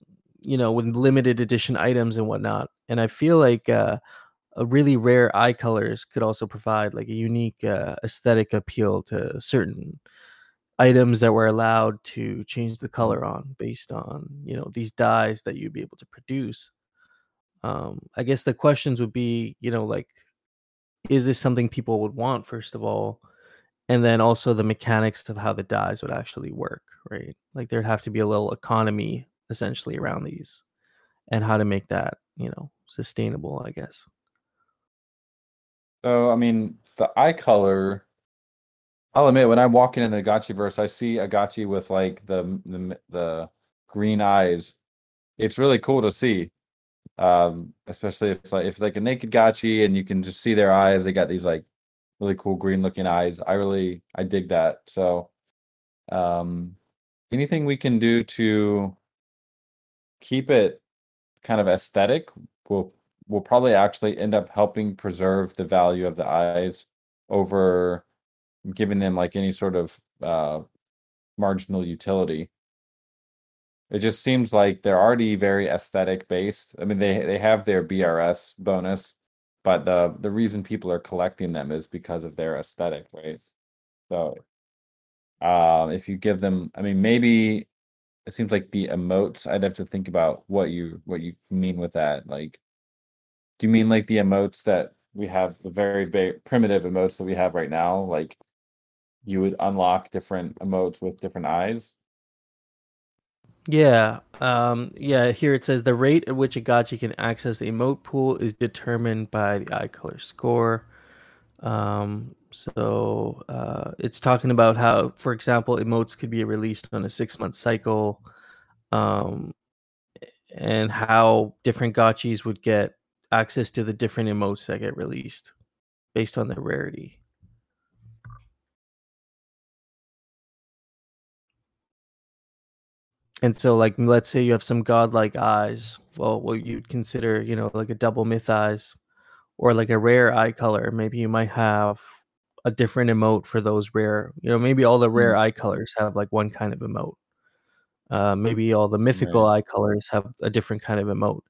you know, with limited edition items and whatnot. And I feel like uh, a really rare eye colors could also provide like a unique uh, aesthetic appeal to certain items that were allowed to change the color on based on you know these dyes that you'd be able to produce. Um, I guess the questions would be, you know, like, is this something people would want first of all? and then also the mechanics of how the dyes would actually work, right? Like there'd have to be a little economy essentially around these and how to make that, you know, sustainable, I guess. So I mean, the eye color. I'll admit, when I'm walking in the Agachi verse, I see a Agachi with like the the the green eyes, it's really cool to see. Um, especially if like if like a naked gotchi and you can just see their eyes, they got these like really cool green looking eyes. I really I dig that. So um anything we can do to keep it kind of aesthetic will will probably actually end up helping preserve the value of the eyes over giving them like any sort of uh marginal utility it just seems like they're already very aesthetic based. I mean, they they have their BRS bonus, but the the reason people are collecting them is because of their aesthetic, right? So, um, if you give them, I mean, maybe it seems like the emotes. I'd have to think about what you what you mean with that. Like, do you mean like the emotes that we have, the very ba- primitive emotes that we have right now? Like, you would unlock different emotes with different eyes. Yeah, um, yeah. Here it says the rate at which a gotchi can access the emote pool is determined by the eye color score. Um, so uh, it's talking about how, for example, emotes could be released on a six-month cycle, um, and how different gotchis would get access to the different emotes that get released based on their rarity. And so, like, let's say you have some godlike eyes. Well, what you'd consider, you know, like a double myth eyes, or like a rare eye color. Maybe you might have a different emote for those rare. You know, maybe all the rare eye colors have like one kind of emote. Uh, maybe all the mythical eye colors have a different kind of emote.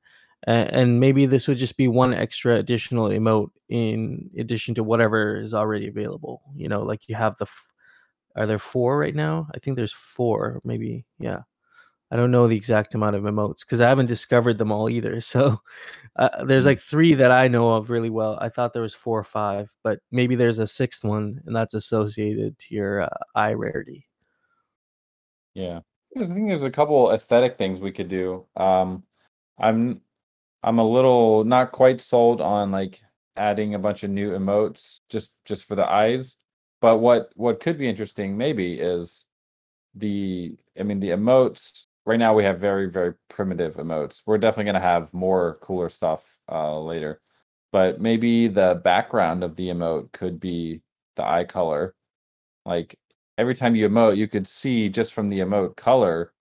And, and maybe this would just be one extra additional emote in addition to whatever is already available. You know, like you have the. F- are there four right now? I think there's four. Maybe, yeah. I don't know the exact amount of emotes because I haven't discovered them all either. So uh, there's Mm. like three that I know of really well. I thought there was four or five, but maybe there's a sixth one, and that's associated to your uh, eye rarity. Yeah. I think there's a couple aesthetic things we could do. Um, I'm I'm a little not quite sold on like adding a bunch of new emotes just just for the eyes. But what what could be interesting maybe is the I mean the emotes right now we have very very primitive emotes. We're definitely going to have more cooler stuff uh later. But maybe the background of the emote could be the eye color. Like every time you emote, you could see just from the emote color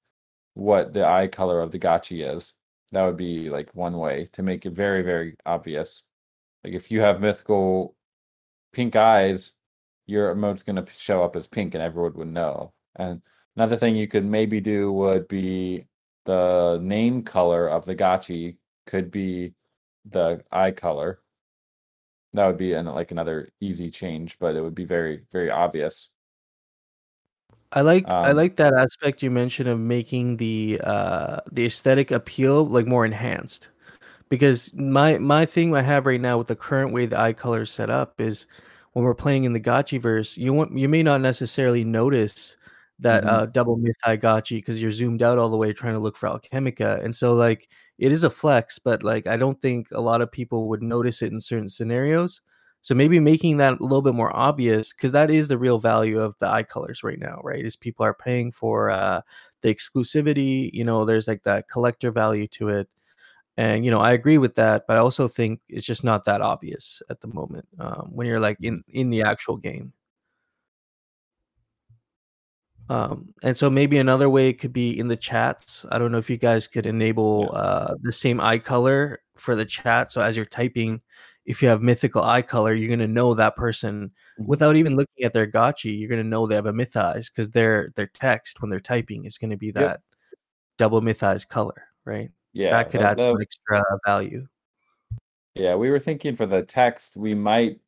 what the eye color of the gotchi is. That would be like one way to make it very, very obvious. Like if you have mythical pink eyes, your emote's going to show up as pink and everyone would know. And another thing you could maybe do would be the name color of the gachi could be the eye color. That would be an, like another easy change, but it would be very, very obvious. I like I Um, like that aspect you mentioned of making the uh the aesthetic appeal like more enhanced. Because my my thing I have right now with the current way the eye color is set up is when we're playing in the Gotchiverse, you want you may not necessarily notice that Mhm. uh double myth eye Gotchi because you're zoomed out all the way trying to look for Alchemica. And so like it is a flex, but like I don't think a lot of people would notice it in certain scenarios. So maybe making that a little bit more obvious because that is the real value of the eye colors right now, right? Is people are paying for uh the exclusivity, you know, there's like that collector value to it. And you know, I agree with that, but I also think it's just not that obvious at the moment um, when you're like in in the actual game. Um, and so maybe another way could be in the chats. I don't know if you guys could enable uh, the same eye color for the chat. So as you're typing, if you have mythical eye color, you're gonna know that person Mhm. without even looking at their gotchi. You're gonna know they have a myth eyes because their their text when they're typing is gonna be that double myth eyes color, right? Yeah, that could add extra value. Yeah, we were thinking for the text, we might,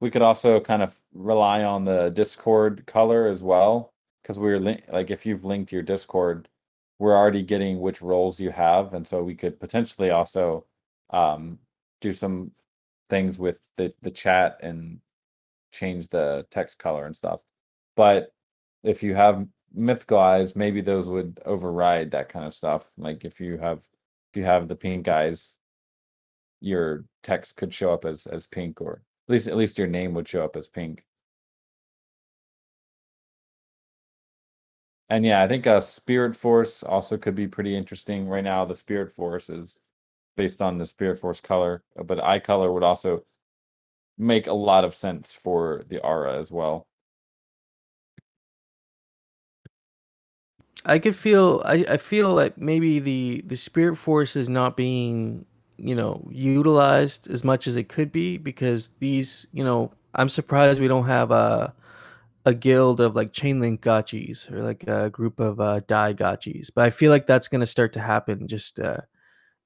we could also kind of rely on the Discord color as well, because we're link like if you've linked your Discord, we're already getting which roles you have, and so we could potentially also um do some things with the the chat and change the text color and stuff. But if you have mythical eyes, maybe those would override that kind of stuff. Like if you have if you have the pink eyes, your text could show up as as pink or at least at least your name would show up as pink And yeah, I think uh Spirit Force also could be pretty interesting. Right now, the Spirit Force is based on the Spirit Force color, uh, but eye color would also make a lot of sense for the aura as well. I could feel I, I feel like maybe the the spirit force is not being you know utilized as much as it could be because these you know I'm surprised we don't have a a guild of like chain link gotchis or like a group of uh, die gotchis, but I feel like that's going to start to happen. Just uh,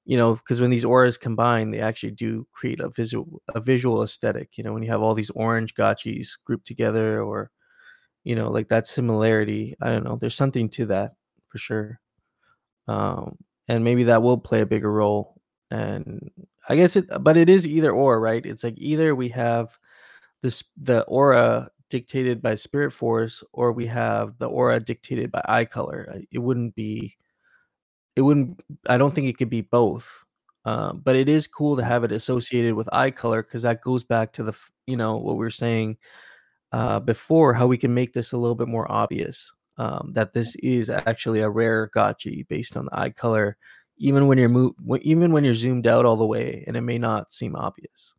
you know, because when these auras combine, they actually do create a visual a visual aesthetic. You know, when you have all these orange gotchis grouped together, or you know, like that similarity. I don't know. There's something to that for sure, um, and maybe that will play a bigger role. And I guess it, but it is either or, right? It's like either we have this the aura dictated by spirit force, or we have the aura dictated by eye color. It wouldn't be it wouldn't i don't think it could be both um, but it is cool to have it associated with eye color because that goes back to the you know what we were saying uh, before how we can make this a little bit more obvious um, that this is actually a rare gotchi based on the eye color even when you're move even when you're zoomed out all the way and it may not seem obvious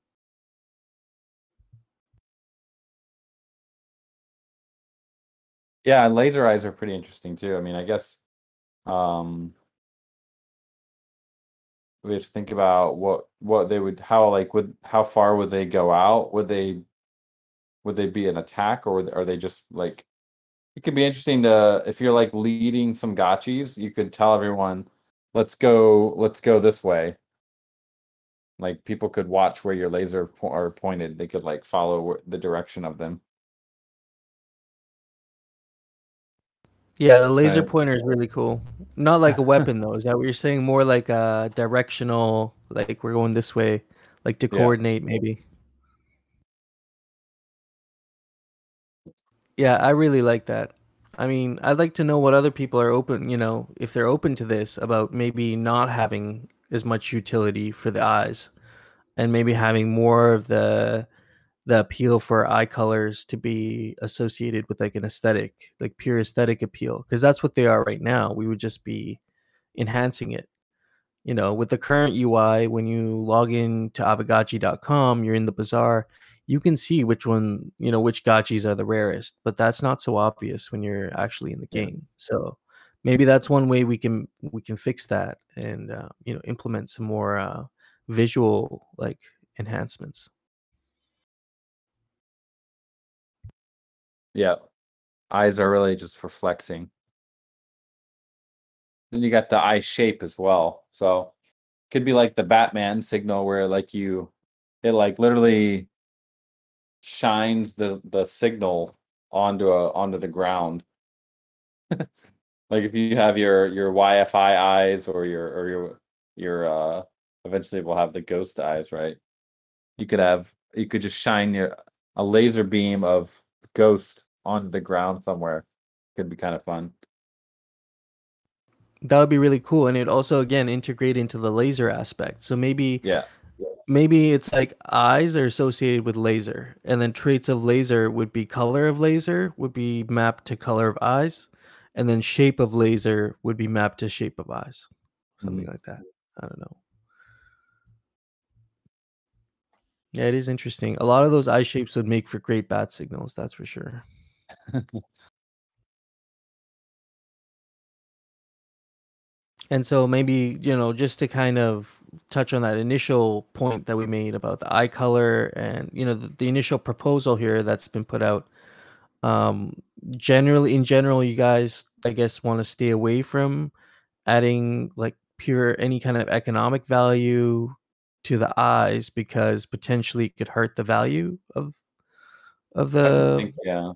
Yeah, laser eyes are pretty interesting too. I mean, I guess um we have to think about what what they would how like would how far would they go out? Would they would they be an attack or are they just like it could be interesting to if you're like leading some gotchis, you could tell everyone, let's go let's go this way. Like people could watch where your laser po- are pointed. They could like follow the direction of them. Yeah the laser So- pointer is really cool not like a weapon though is that what you're saying more like a directional like we're going this way like to Yeah. coordinate maybe Yeah, I really like that. I mean, I'd like to know what other people are open, you know, if they're open to this about maybe not having as much utility for the eyes and maybe having more of the the appeal for eye colors to be associated with like an aesthetic, like pure aesthetic appeal because that's what they are right now. We would just be enhancing it. You know, with the current UI when you log in to aavegotchi.com, you're in the bazaar, you can see which one, you know, which gotchis are the rarest, but that's not so obvious when you're actually in the game. So maybe that's one way we can we can fix that and uh, you know implement some more uh, visual like enhancements. Yeah. Eyes are really just for flexing. Then you got the eye shape as well. So could be like the Batman signal where like you it like literally shines the the signal onto a onto the ground. like if you have your your Wi-Fi eyes or your or your your uh eventually we'll have the ghost eyes, right? You could have you could just shine your a laser beam of ghost on the ground somewhere. Could be kind of fun. That would be really cool, and it also again integrate into the laser aspect. So maybe Yeah. maybe it's like eyes are associated with laser and then traits of laser would be color of laser would be mapped to color of eyes and then shape of laser would be mapped to shape of eyes something mm. like that i don't know yeah it is interesting a lot of those eye shapes would make for great bat signals that's for sure And so maybe, you know, just to kind of touch on that initial point that we made about the eye color and, you know, the, the initial proposal here that's been put out. Um, generally, in general, you guys, I guess, want to stay away from adding like pure any kind of economic value to the eyes because potentially it could hurt the value of of I the think, yeah.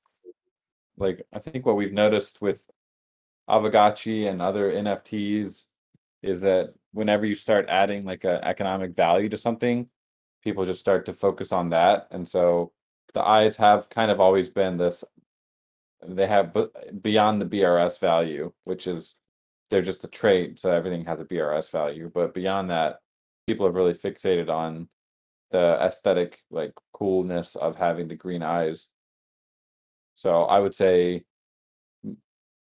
Like I think what we've noticed with Aavegotchi and other NFTs is that whenever you start adding like a economic value to something, people just start to focus on that. And so the eyes have kind of always been this they have b- beyond the BRS value, which is they're just a trait, so everything has a BRS value. But beyond that, people have really fixated on the aesthetic like coolness of having the green eyes. So I would say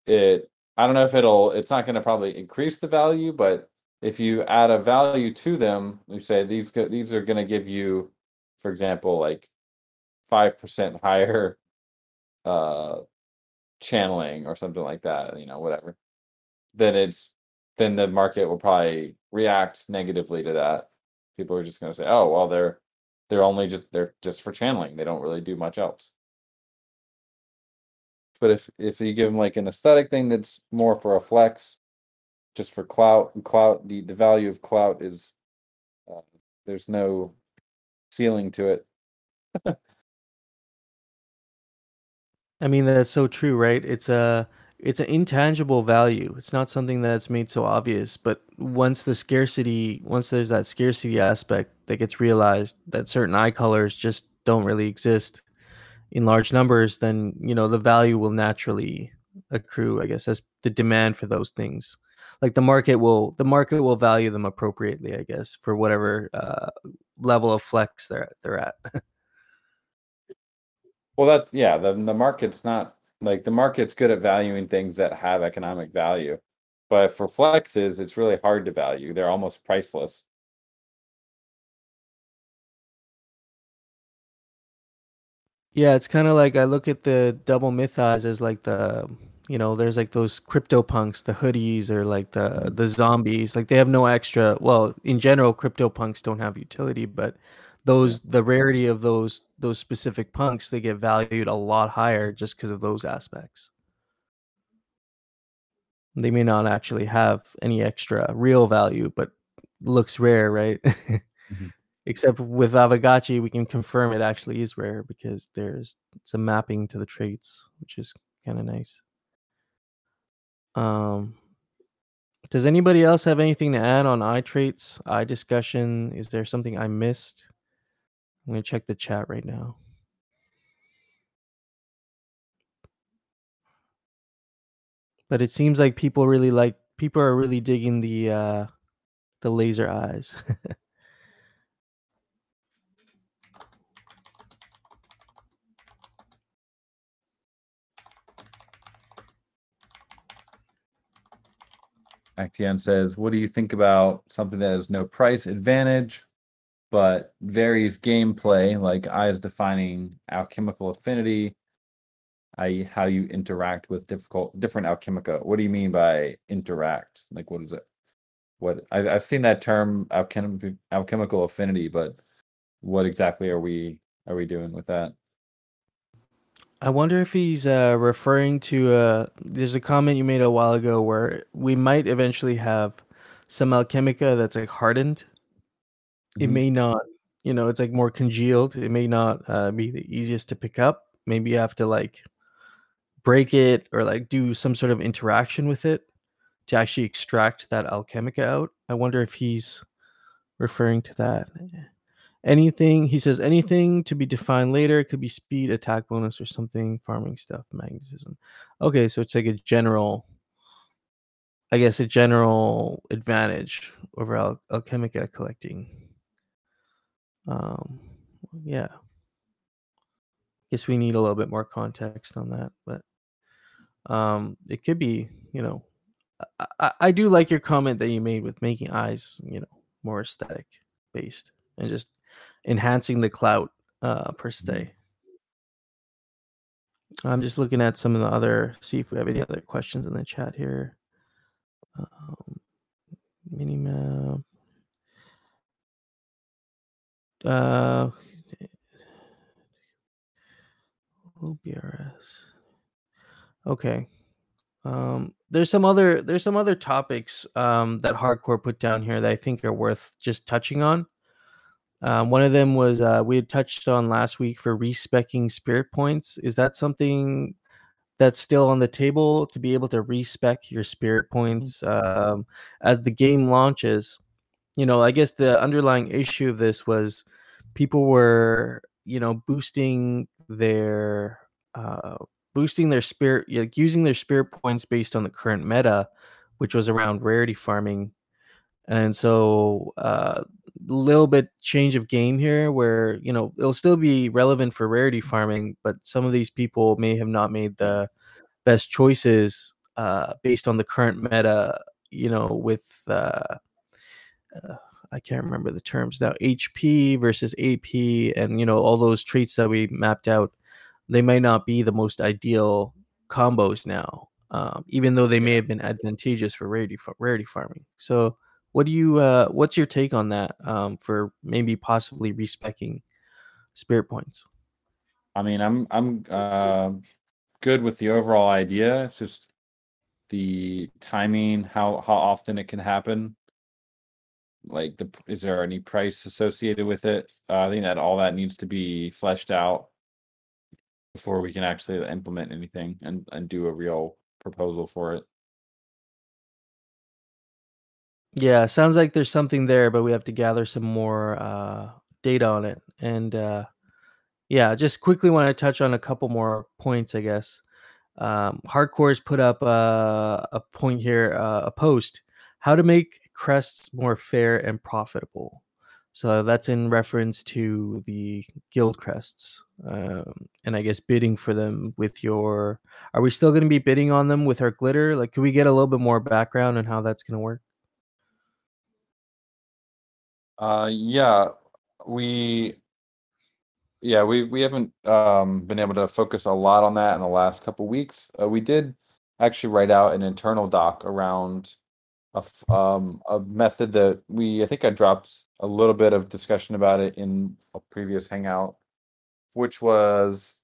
it I don't know if it'll. It's not going to probably increase the value, but if you add a value to them, you say these these are going to give you, for example, like five percent higher uh channeling or something like that. You know, whatever. Then it's then the market will probably react negatively to that. People are just going to say, "Oh, well, they're they're only just they're just for channeling. They don't really do much else." But if if you give them like an aesthetic thing that's more for a flex, just for clout, clout the the value of clout is uh, there's no ceiling to it. I mean that's so true, right? It's a it's an intangible value. It's not something that's made so obvious, but once the scarcity, once there's that scarcity aspect that gets realized that certain eye colors just don't really exist in large numbers, then you know the value will naturally accrue, I guess, as the demand for those things. Like the market will the market will value them appropriately, I guess, for whatever uh, level of flex they're they're at. Well, that's yeah. The the market's not like the market's good at valuing things that have economic value, but for flexes, it's really hard to value. They're almost priceless. Yeah, it's kind of like I look at the double mythos as like the you know, there's like those crypto punks, the hoodies or like the the zombies. Like they have no extra. Well, in general, crypto punks don't have utility, but those the rarity of those those specific punks, they get valued a lot higher just because of those aspects. They may not actually have any extra real value, but looks rare, right? Except with Aavegotchi, we can confirm it actually is rare because there's some mapping to the traits, which is kind of nice. Um, does anybody else have anything to add on eye traits, eye discussion? Is there something I missed? I'm gonna check the chat right now. But it seems like people really like people are really digging the uh the laser eyes. Actian says, "What do you think about something that has no price advantage, but varies gameplay, like eyes defining alchemical affinity, i.e., how you interact with difficult different alchemica? What do you mean by interact? Like, what is it? What I've I've seen that term alchem alchemical affinity, but what exactly are we are we doing with that? I wonder if he's uh, referring to. Uh, there's a comment you made a while ago where we might eventually have some alchemica that's like hardened. It Mhm. may not, you know, it's like more congealed. It may not uh, be the easiest to pick up. Maybe you have to like break it or like do some sort of interaction with it to actually extract that alchemica out. I wonder if he's referring to that. Anything he says, anything to be defined later. It could be speed, attack bonus, or something. Farming stuff, magnetism. Okay, so it's like a general, I guess, a general advantage over Al- Alchemica collecting. Um, yeah. Guess we need a little bit more context on that, but um, it could be, you know, I, I, do like your comment that you made with making eyes, you know, more aesthetic based and just enhancing the clout uh, per se. I'm just looking at some of the other, see if we have any other questions in the chat here. Um, minimap. Uh, OBRS. Okay. Um, there's some other there's some other topics um, that hardcore put down here that I think are worth just touching on. Um, one of them was uh, we had touched on last week for respecking spirit points. Is that something that's still on the table to be able to respec your spirit points um, as the game launches? You know, I guess the underlying issue of this was people were, you know, boosting their uh, boosting their spirit, like using their spirit points based on the current meta, which was around rarity farming. And so, a uh, little bit change of game here, where you know it'll still be relevant for rarity farming, but some of these people may have not made the best choices uh, based on the current meta. You know, with uh, uh, I can't remember the terms now, HP versus AP, and you know all those traits that we mapped out. They might not be the most ideal combos now, um, even though they may have been advantageous for rarity rarity farming. So, what do you? Uh, what's your take on that? Um, for maybe possibly respecking spirit points. I mean, I'm I'm uh, good with the overall idea. It's just the timing, how how often it can happen. Like, the is there any price associated with it? Uh, I think that all that needs to be fleshed out before we can actually implement anything and and do a real proposal for it. Yeah, sounds like there's something there, but we have to gather some more uh, data on it. And uh, yeah, just quickly want to touch on a couple more points, I guess. Um, Hardcore's put up uh, a point here, uh, a post, how to make crests more fair and profitable. So that's in reference to the guild crests, um, and I guess bidding for them with your. Are we still going to be bidding on them with our glitter? Like, could we get a little bit more background on how that's going to work? Uh, yeah, we, yeah, we we haven't um been able to focus a lot on that in the last couple weeks. Uh, we did actually write out an internal doc around a um a method that we I think I dropped a little bit of discussion about it in a previous hangout, which was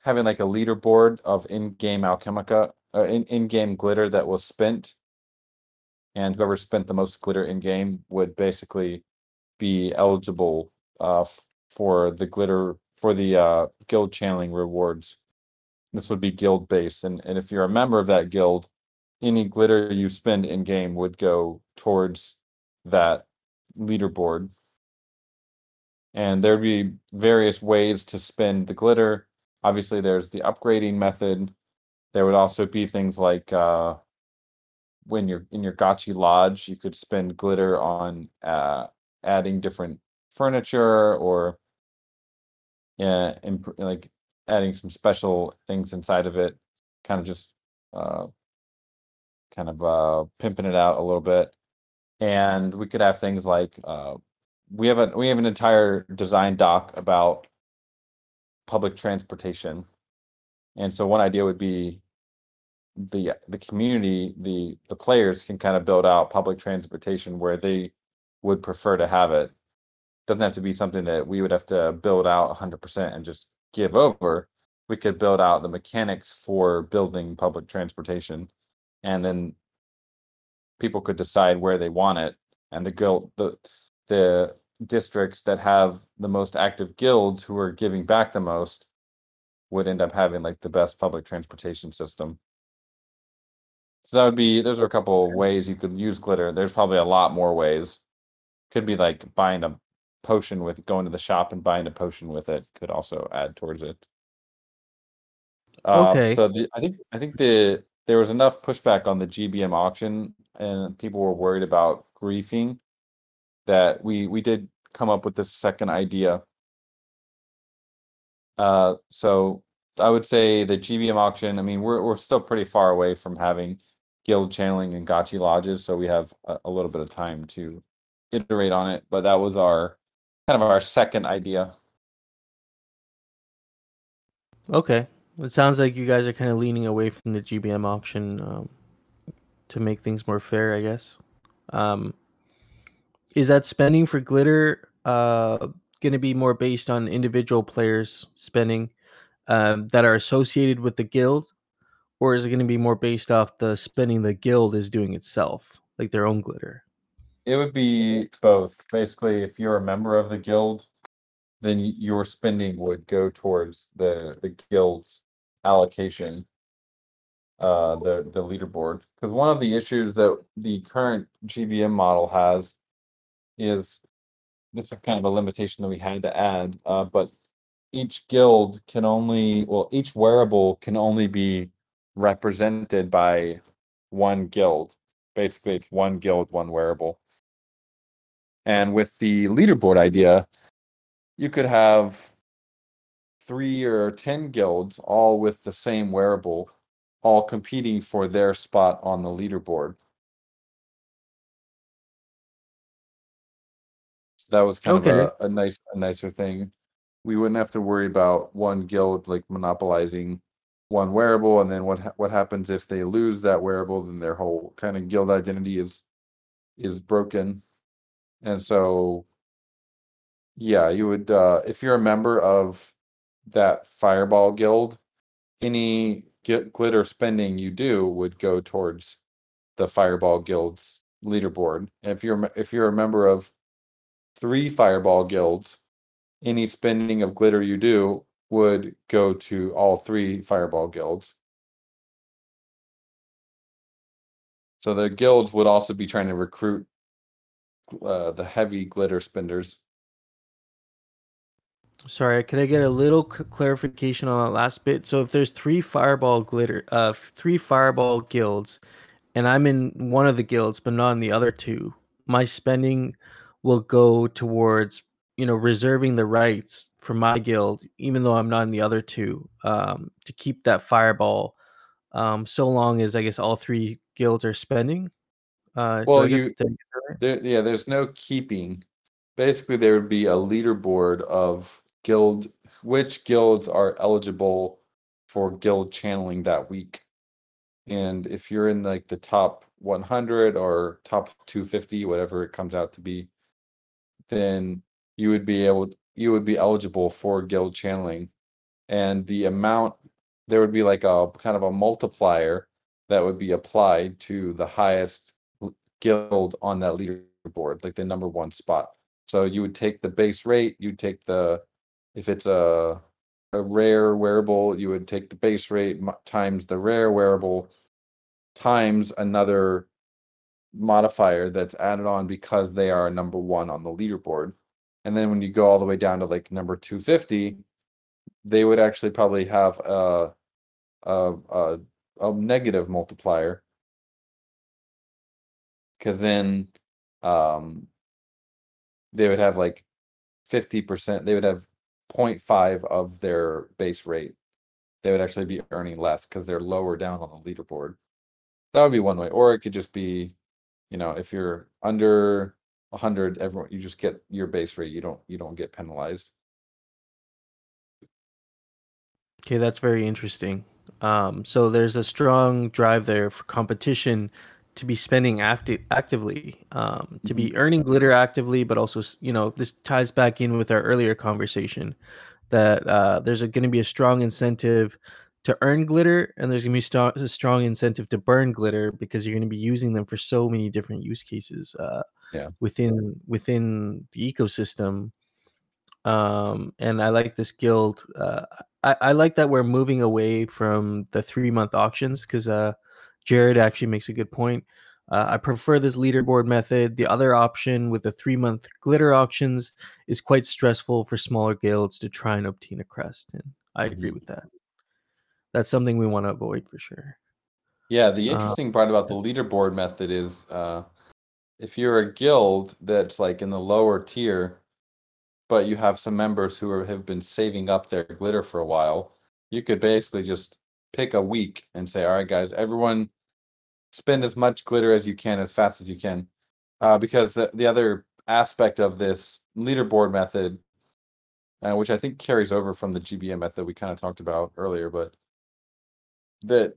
having like a leaderboard of in-game alchemica, uh, in in-game glitter that was spent and whoever spent the most glitter in game would basically be eligible uh, f- for the glitter for the uh, guild channeling rewards. This would be guild based, and and if you're a member of that guild, any glitter you spend in game would go towards that leaderboard. And there'd be various ways to spend the glitter. Obviously, there's the upgrading method. There would also be things like uh, when you're in your Gotchi Lodge, you could spend glitter on uh, adding different furniture or yeah, imp- like adding some special things inside of it, kind of just uh, kind of uh, pimping it out a little bit. And we could have things like uh, we have a we have an entire design doc about public transportation, and so one idea would be the the community the the players can kind of build out public transportation where they would prefer to have it. Doesn't have to be something that we would have to build out 100% and just give over. We could build out the mechanics for building public transportation and then people could decide where they want it and the guild the the districts that have the most active guilds who are giving back the most would end up having like the best public transportation system so that would be those are a couple of ways you could use glitter. There's probably a lot more ways. Could be like buying a potion with going to the shop and buying a potion with it could also add towards it. Uh, Okay. So the, I think I think the there was enough pushback on the GBM auction and people were worried about griefing that we we did come up with this second idea. Uh, so I would say the GBM auction. I mean, we're we're still pretty far away from having guild channeling and gotchi lodges, so we have a, a little bit of time to iterate on it. But that was our kind of our second idea. Okay. It sounds like you guys are kind of leaning away from the GBM auction um, to make things more fair, I guess. Um, is that spending for glitter uh, going to be more based on individual players spending um, that are associated with the guild? Or is it going to be more based off the spending the guild is doing itself, like their own glitter? It would be both. Basically, if you're a member of the guild, then your spending would go towards the the guild's allocation, uh, the the leaderboard. Because one of the issues that the current GBM model has is this is kind of a limitation that we had to add. Uh, but each guild can only well, each wearable can only be represented by one guild. Basically, it's one guild, one wearable. And with the leaderboard idea, you could have three or 10 guilds all with the same wearable all competing for their spot on the leaderboard. So that was kind Okay. of a, a nice a nicer thing. We wouldn't have to worry about one guild like monopolizing one wearable and then what ha- what happens if they lose that wearable then their whole kind of guild identity is is broken. And so yeah, you would uh if you're a member of that fireball guild, any gl- glitter spending you do would go towards the fireball guild's leaderboard. And if you're if you're a member of three fireball guilds, any spending of glitter you do would go to all three fireball guilds. So the guilds would also be trying to recruit uh, the heavy glitter spenders. Sorry, could I get a little clarification on that last bit? So if there's three fireball glitter, uh, three fireball guilds, and I'm in one of the guilds but not in the other two, my spending will go towards you know reserving the rights for my guild, even though I'm not in the other two, um, to keep that fireball, um, so long as I guess all three guilds are spending. Uh, Well, you- did I get that right? There, yeah, there's no keeping. Basically, there would be a leaderboard of guild, which guilds are eligible for guild channeling that week. And if you're in like the top 100 or top 250, whatever it comes out to be, then you would be able, you would be eligible for guild channeling. And the amount, there would be like a kind of a multiplier that would be applied to the highest guild on that leaderboard, like the number one spot. So you would take the base rate, you'd take the, if it's a a rare wearable, you would take the base rate times the rare wearable times another modifier that's added on because they are number one on the leaderboard. And then when you go all the way down to like number 250, they would actually probably have a a, a, a negative multiplier because then um they would have like 50% they would have 0.5 of their base rate they would actually be earning less because they're lower down on the leaderboard that would be one way or it could just be you know if you're under 100 everyone you just get your base rate you don't you don't get penalized Okay, that's very interesting. Um, so there's a strong drive there for competition to be spending acti- actively, um, to be earning glitter actively, but also, you know, this ties back in with our earlier conversation that uh, there's going to be a strong incentive to earn glitter, and there's going to be st- a strong incentive to burn glitter because you're going to be using them for so many different use cases uh, Yeah. within within the ecosystem um and i like this guild uh i, I like that we're moving away from the three month auctions because uh jared actually makes a good point. Uh, i prefer this leaderboard method. The other option with the three month glitter auctions is quite stressful for smaller guilds to try and obtain a crest and i agree Mhm. with that. That's something we want to avoid for sure. Yeah, the Uh, interesting part about the leaderboard method is uh, if you're a guild that's like in the lower tier, but you have some members who are, have been saving up their glitter for a while, you could basically just pick a week and say, all right, guys, everyone spend as much glitter as you can as fast as you can. Uh, because the, the other aspect of this leaderboard method, uh, which I think carries over from the GBM method we kind of talked about earlier, but that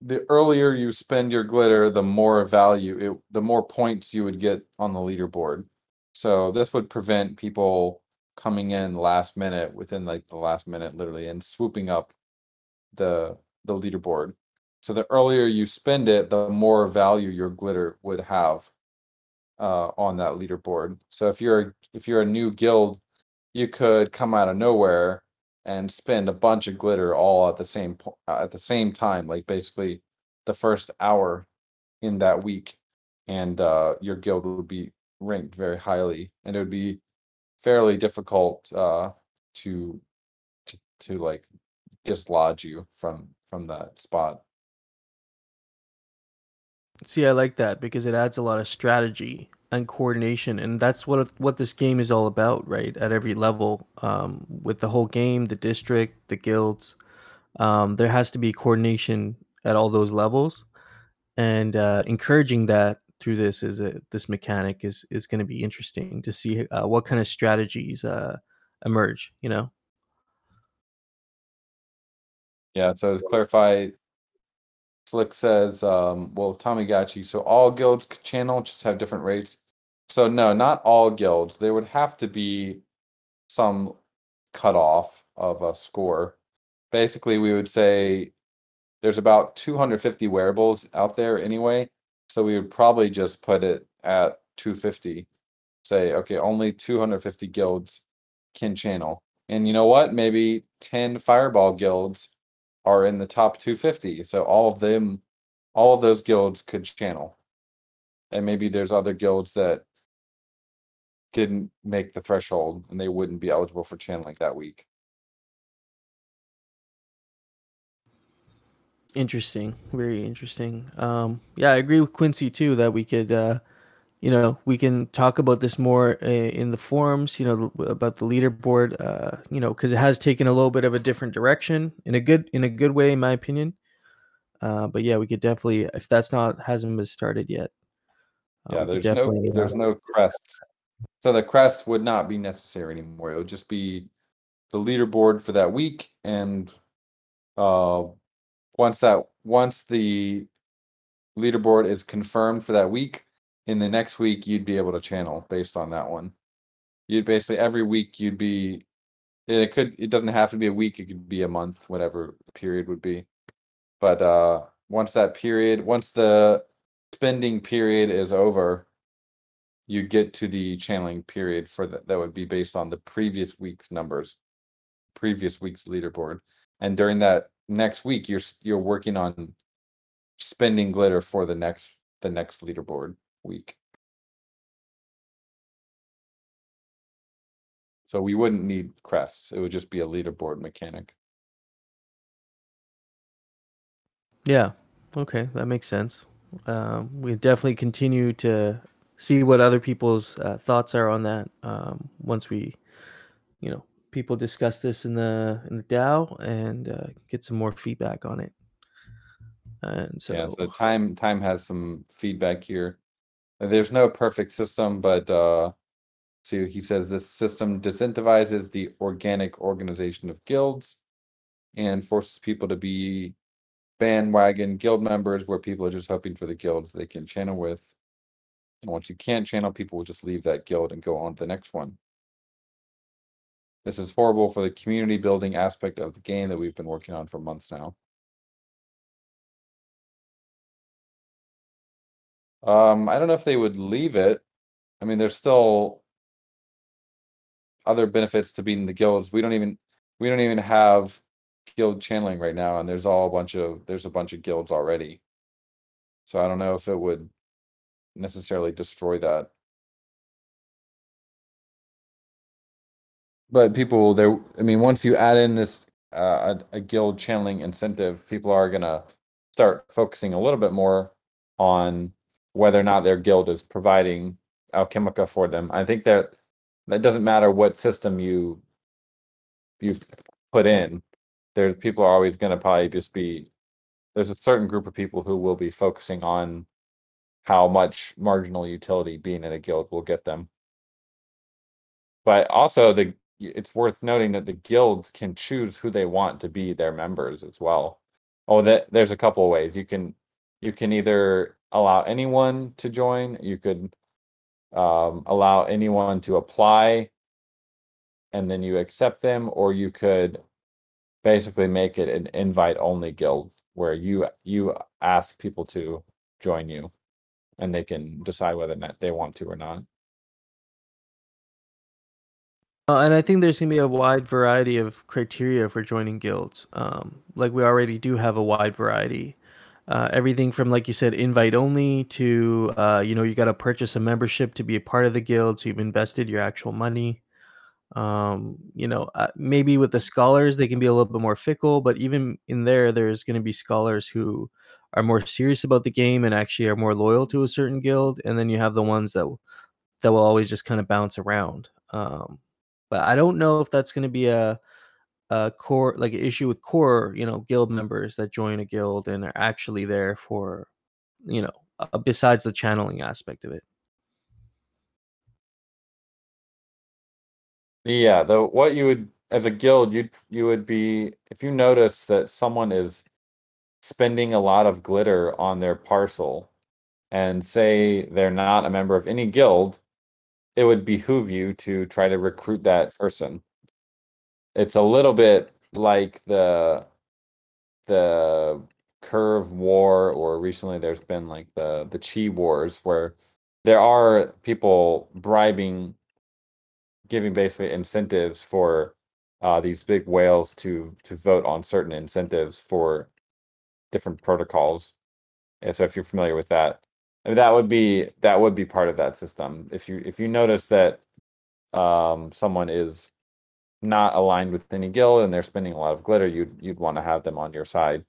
the earlier you spend your glitter, the more value it, the more points you would get on the leaderboard. So this would prevent people coming in last minute within like the last minute literally and swooping up the the leaderboard. So the earlier you spend it, the more value your glitter would have uh, on that leaderboard. So if you're if you're a new guild, you could come out of nowhere and spend a bunch of glitter all at the same po- uh, at the same time, like basically the first hour in that week, and uh, your guild would be ranked very highly, and it would be fairly difficult uh, to to to like dislodge you from from that spot. See, I like that because it adds a lot of strategy and coordination, and that's what what this game is all about, right? At every level, um, with the whole game, the district, the guilds, um, there has to be coordination at all those levels, and uh, encouraging that through this is a, this mechanic is is going to be interesting to see uh, what kind of strategies uh, emerge. You know. Yeah, so to clarify, Slick says, um, well, Tomigachi, so all guilds channel just have different rates. So no, not all guilds. There would have to be some cutoff of a score. Basically, we would say there's about 250 wearables out there anyway. So we would probably just put it at 250. Say, okay, only 250 guilds can channel. And you know what? Maybe 10 fireball guilds are in the top 250. So all of them, all of those guilds could channel. And maybe there's other guilds that didn't make the threshold and they wouldn't be eligible for channeling that week. Interesting, very interesting. Um, yeah, I agree with Quincy too that we could, uh, you know, we can talk about this more uh, in the forums. You know, about the leaderboard. Uh, you know, because it has taken a little bit of a different direction in a good in a good way, in my opinion. Uh, but yeah, we could definitely, if that's not hasn't been started yet. uh, yeah, there's no there's no crests, so the crest would not be necessary anymore. It would just be the leaderboard for that week, and uh, once that once the leaderboard is confirmed for that week, in the next week you'd be able to channel based on that one. You'd basically every week you'd be it could it doesn't have to be a week, it could be a month, whatever period would be. But uh once that period, once the spending period is over, you get to the channeling period for that that would be based on the previous week's numbers, previous week's leaderboard. And during that next week you're you're working on spending glitter for the next the next leaderboard week. So we wouldn't need crests. It would just be a leaderboard mechanic. Yeah. Okay, that makes sense. Um, we definitely continue to see what other people's uh, thoughts are on that um, once we, you know, people discuss this in the in the DAO and uh, get some more feedback on it. And so, yeah, so time time has some feedback here. There's no perfect system, but uh, see, he says this system disincentivizes the organic organization of guilds and forces people to be bandwagon guild members where people are just hoping for the guilds they can channel with. And once you can't channel, people will just leave that guild and go on to the next one. This is horrible for the community building aspect of the game that we've been working on for months now. Um, I don't know if they would leave it. I mean, there's still other benefits to being the guilds. We don't even we don't even have guild channeling right now, and there's all a bunch of there's a bunch of guilds already. So I don't know if it would necessarily destroy that. But people, there. I mean, once you add in this uh, a, a guild channeling incentive, people are gonna start focusing a little bit more on whether or not their guild is providing Alchemica for them. I think that that doesn't matter what system you you put in. There's people are always going to probably just be there's a certain group of people who will be focusing on how much marginal utility being in a guild will get them. But also the it's worth noting that the guilds can choose who they want to be their members as well. Oh, that there's a couple of ways you can you can either allow anyone to join. You could um, allow anyone to apply, and then you accept them, or you could basically make it an invite only guild where you you ask people to join you, and they can decide whether or not they want to or not. Uh, and I think there's gonna be a wide variety of criteria for joining guilds. Um, like we already do have a wide variety. Uh, everything from like you said, invite only to uh, you know you got to purchase a membership to be a part of the guild, so you've invested your actual money. Um, you know, uh, maybe with the scholars they can be a little bit more fickle, but even in there, there's going to be scholars who are more serious about the game and actually are more loyal to a certain guild, and then you have the ones that that will always just kind of bounce around. Um, but I don't know if that's going to be a a core like an issue with core you know guild members that join a guild and are actually there for you know uh, besides the channeling aspect of it Yeah, the what you would as a guild, you'd you would be if you notice that someone is spending a lot of glitter on their parcel and say they're not a member of any guild, it would behoove you to try to recruit that person. It's a little bit like the the curve war or recently there's been like the the chi wars where there are people bribing giving basically incentives for uh, these big whales to to vote on certain incentives for different protocols. And so if you're familiar with that, I mean, that would be that would be part of that system. If you if you notice that um, someone is not aligned with any guild and they're spending a lot of glitter, you'd you'd want to have them on your side.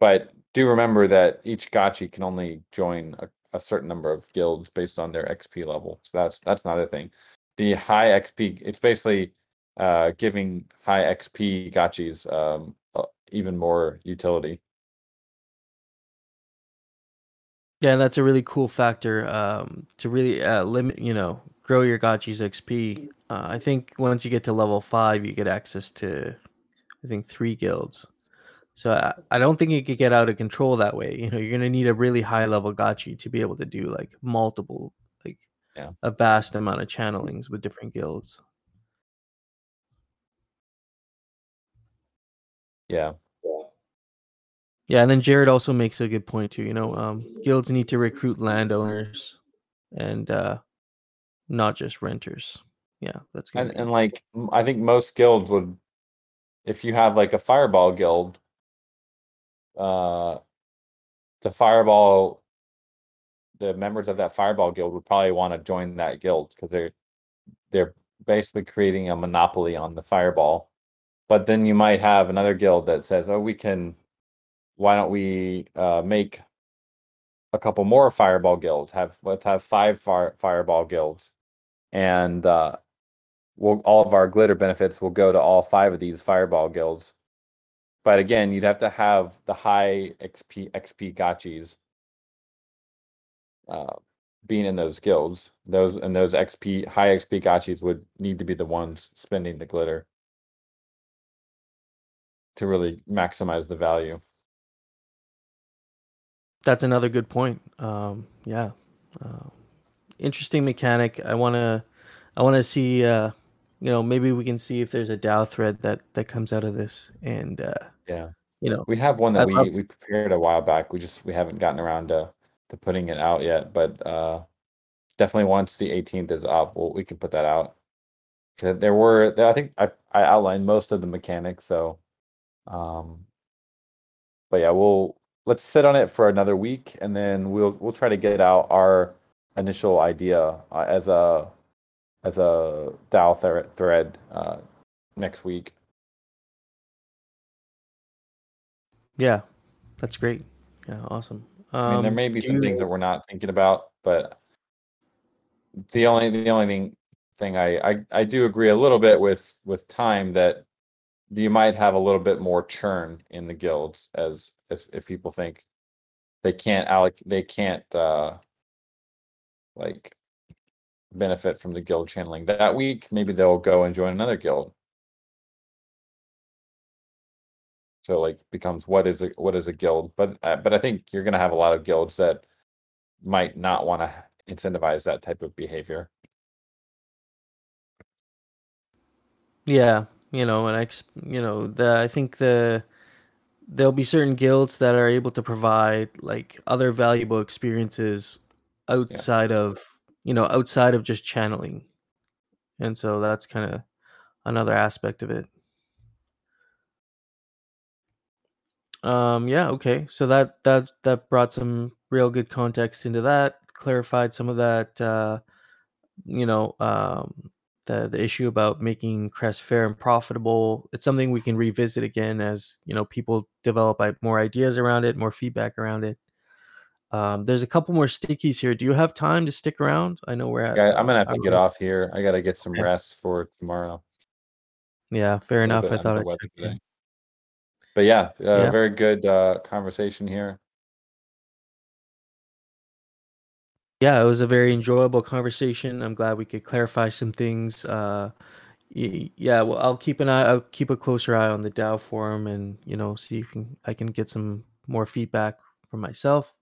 But do remember that each gotchi can only join a, a certain number of guilds based on their XP level. So that's that's another thing. The high XP, it's basically uh, giving high XP gotchis um, uh, even more utility. yeah and that's a really cool factor um, to really uh, limit you know grow your gotchi's xp uh, i think once you get to level five you get access to i think three guilds so I, I don't think it could get out of control that way you know you're going to need a really high level gotchi to be able to do like multiple like Yeah. a vast amount of channelings with different guilds Yeah. Yeah, and then Jared also makes a good point too. You know, um, guilds need to recruit landowners and uh, not just renters. Yeah, that's gonna and and like I think most guilds would, if you have like a fireball guild, uh, the fireball, the members of that fireball guild would probably want to join that guild because they're they're basically creating a monopoly on the fireball. But then you might have another guild that says, "Oh, we can. Why don't we uh, make a couple more fireball guilds? Have let's have five fire, fireball guilds, and uh, we'll all of our glitter benefits will go to all five of these fireball guilds. But again, you'd have to have the high XP XP gotchis uh, being in those guilds. Those and those XP high XP gotchis would need to be the ones spending the glitter to really maximize the value. That's another good point. Um, yeah, uh, interesting mechanic. I wanna, I wanna see. Uh, you know, maybe we can see if there's a DAO thread that that comes out of this, and uh, Yeah. you know, We have one I that we love- we prepared a while back. We just we haven't gotten around to to putting it out yet, but uh definitely once the 18th is up, we'll, we can put that out. There were I think I I outlined most of the mechanics, so um but yeah, we'll let's sit on it for another week and then we'll we'll try to get out our initial idea uh, as a as a DAO thre- thread uh next week. yeah, that's great. Yeah, awesome. Um, I mean, there may be some you- things that we're not thinking about, but the only the only thing thing I, I I do agree a little bit with with time that you might have a little bit more churn in the guilds as as if people think they can't alloc they can't uh like benefit from the guild channeling that week maybe they'll go and join another guild. So like becomes what is a what is a guild? But uh, but i think you're going to have a lot of guilds that might not want to incentivize that type of behavior. Yeah, you know, and I, you know, the I think the there'll be certain guilds that are able to provide like other valuable experiences outside of, you know, outside of just channeling. And so that's kind of another aspect of it. Um yeah, okay. So that that that brought some real good context into that, clarified some of that uh you know, um the the issue about making Crest fair and profitable. It's something we can revisit again as you know people develop i- more ideas around it, more feedback around it. Um, there's a couple more stickies here. Do you have time to stick around? I know we're at. Okay, I'm gonna have to get off here. I gotta get some rest for tomorrow. Yeah, fair enough. I thought I'd weather check in. today. But yeah, uh, Yeah. very good uh, conversation here. Yeah it was a very enjoyable conversation. I'm glad we could clarify some things uh yeah well i'll keep an eye i'll keep a closer eye on the DAO forum and you know see if i can get some more feedback from myself.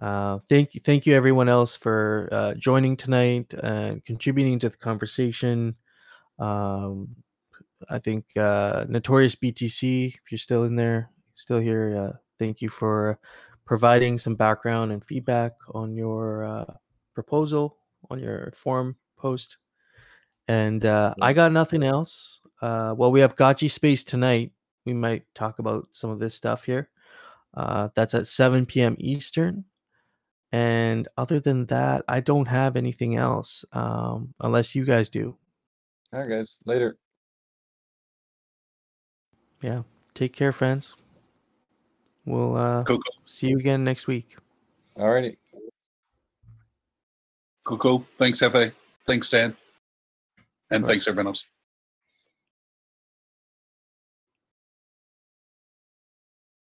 Uh thank you thank you everyone else for uh joining tonight and contributing to the conversation. Um i think uh notorious btc if you're still in there still here uh thank you for providing some background and feedback on your uh, proposal on your forum post. And uh, I got nothing else. Uh, well, we have Gotchi Space tonight. We might talk about some of this stuff here. Uh, that's at 7 p.m. Eastern. And other than that, I don't have anything else um, unless you guys do. All right, guys. Later. Yeah. Take care, friends. We'll uh, Cool, cool, see you again next week. Alrighty. cool, cool. Thanks, Hefe. Thanks, Dan. And Right. thanks, everyone else.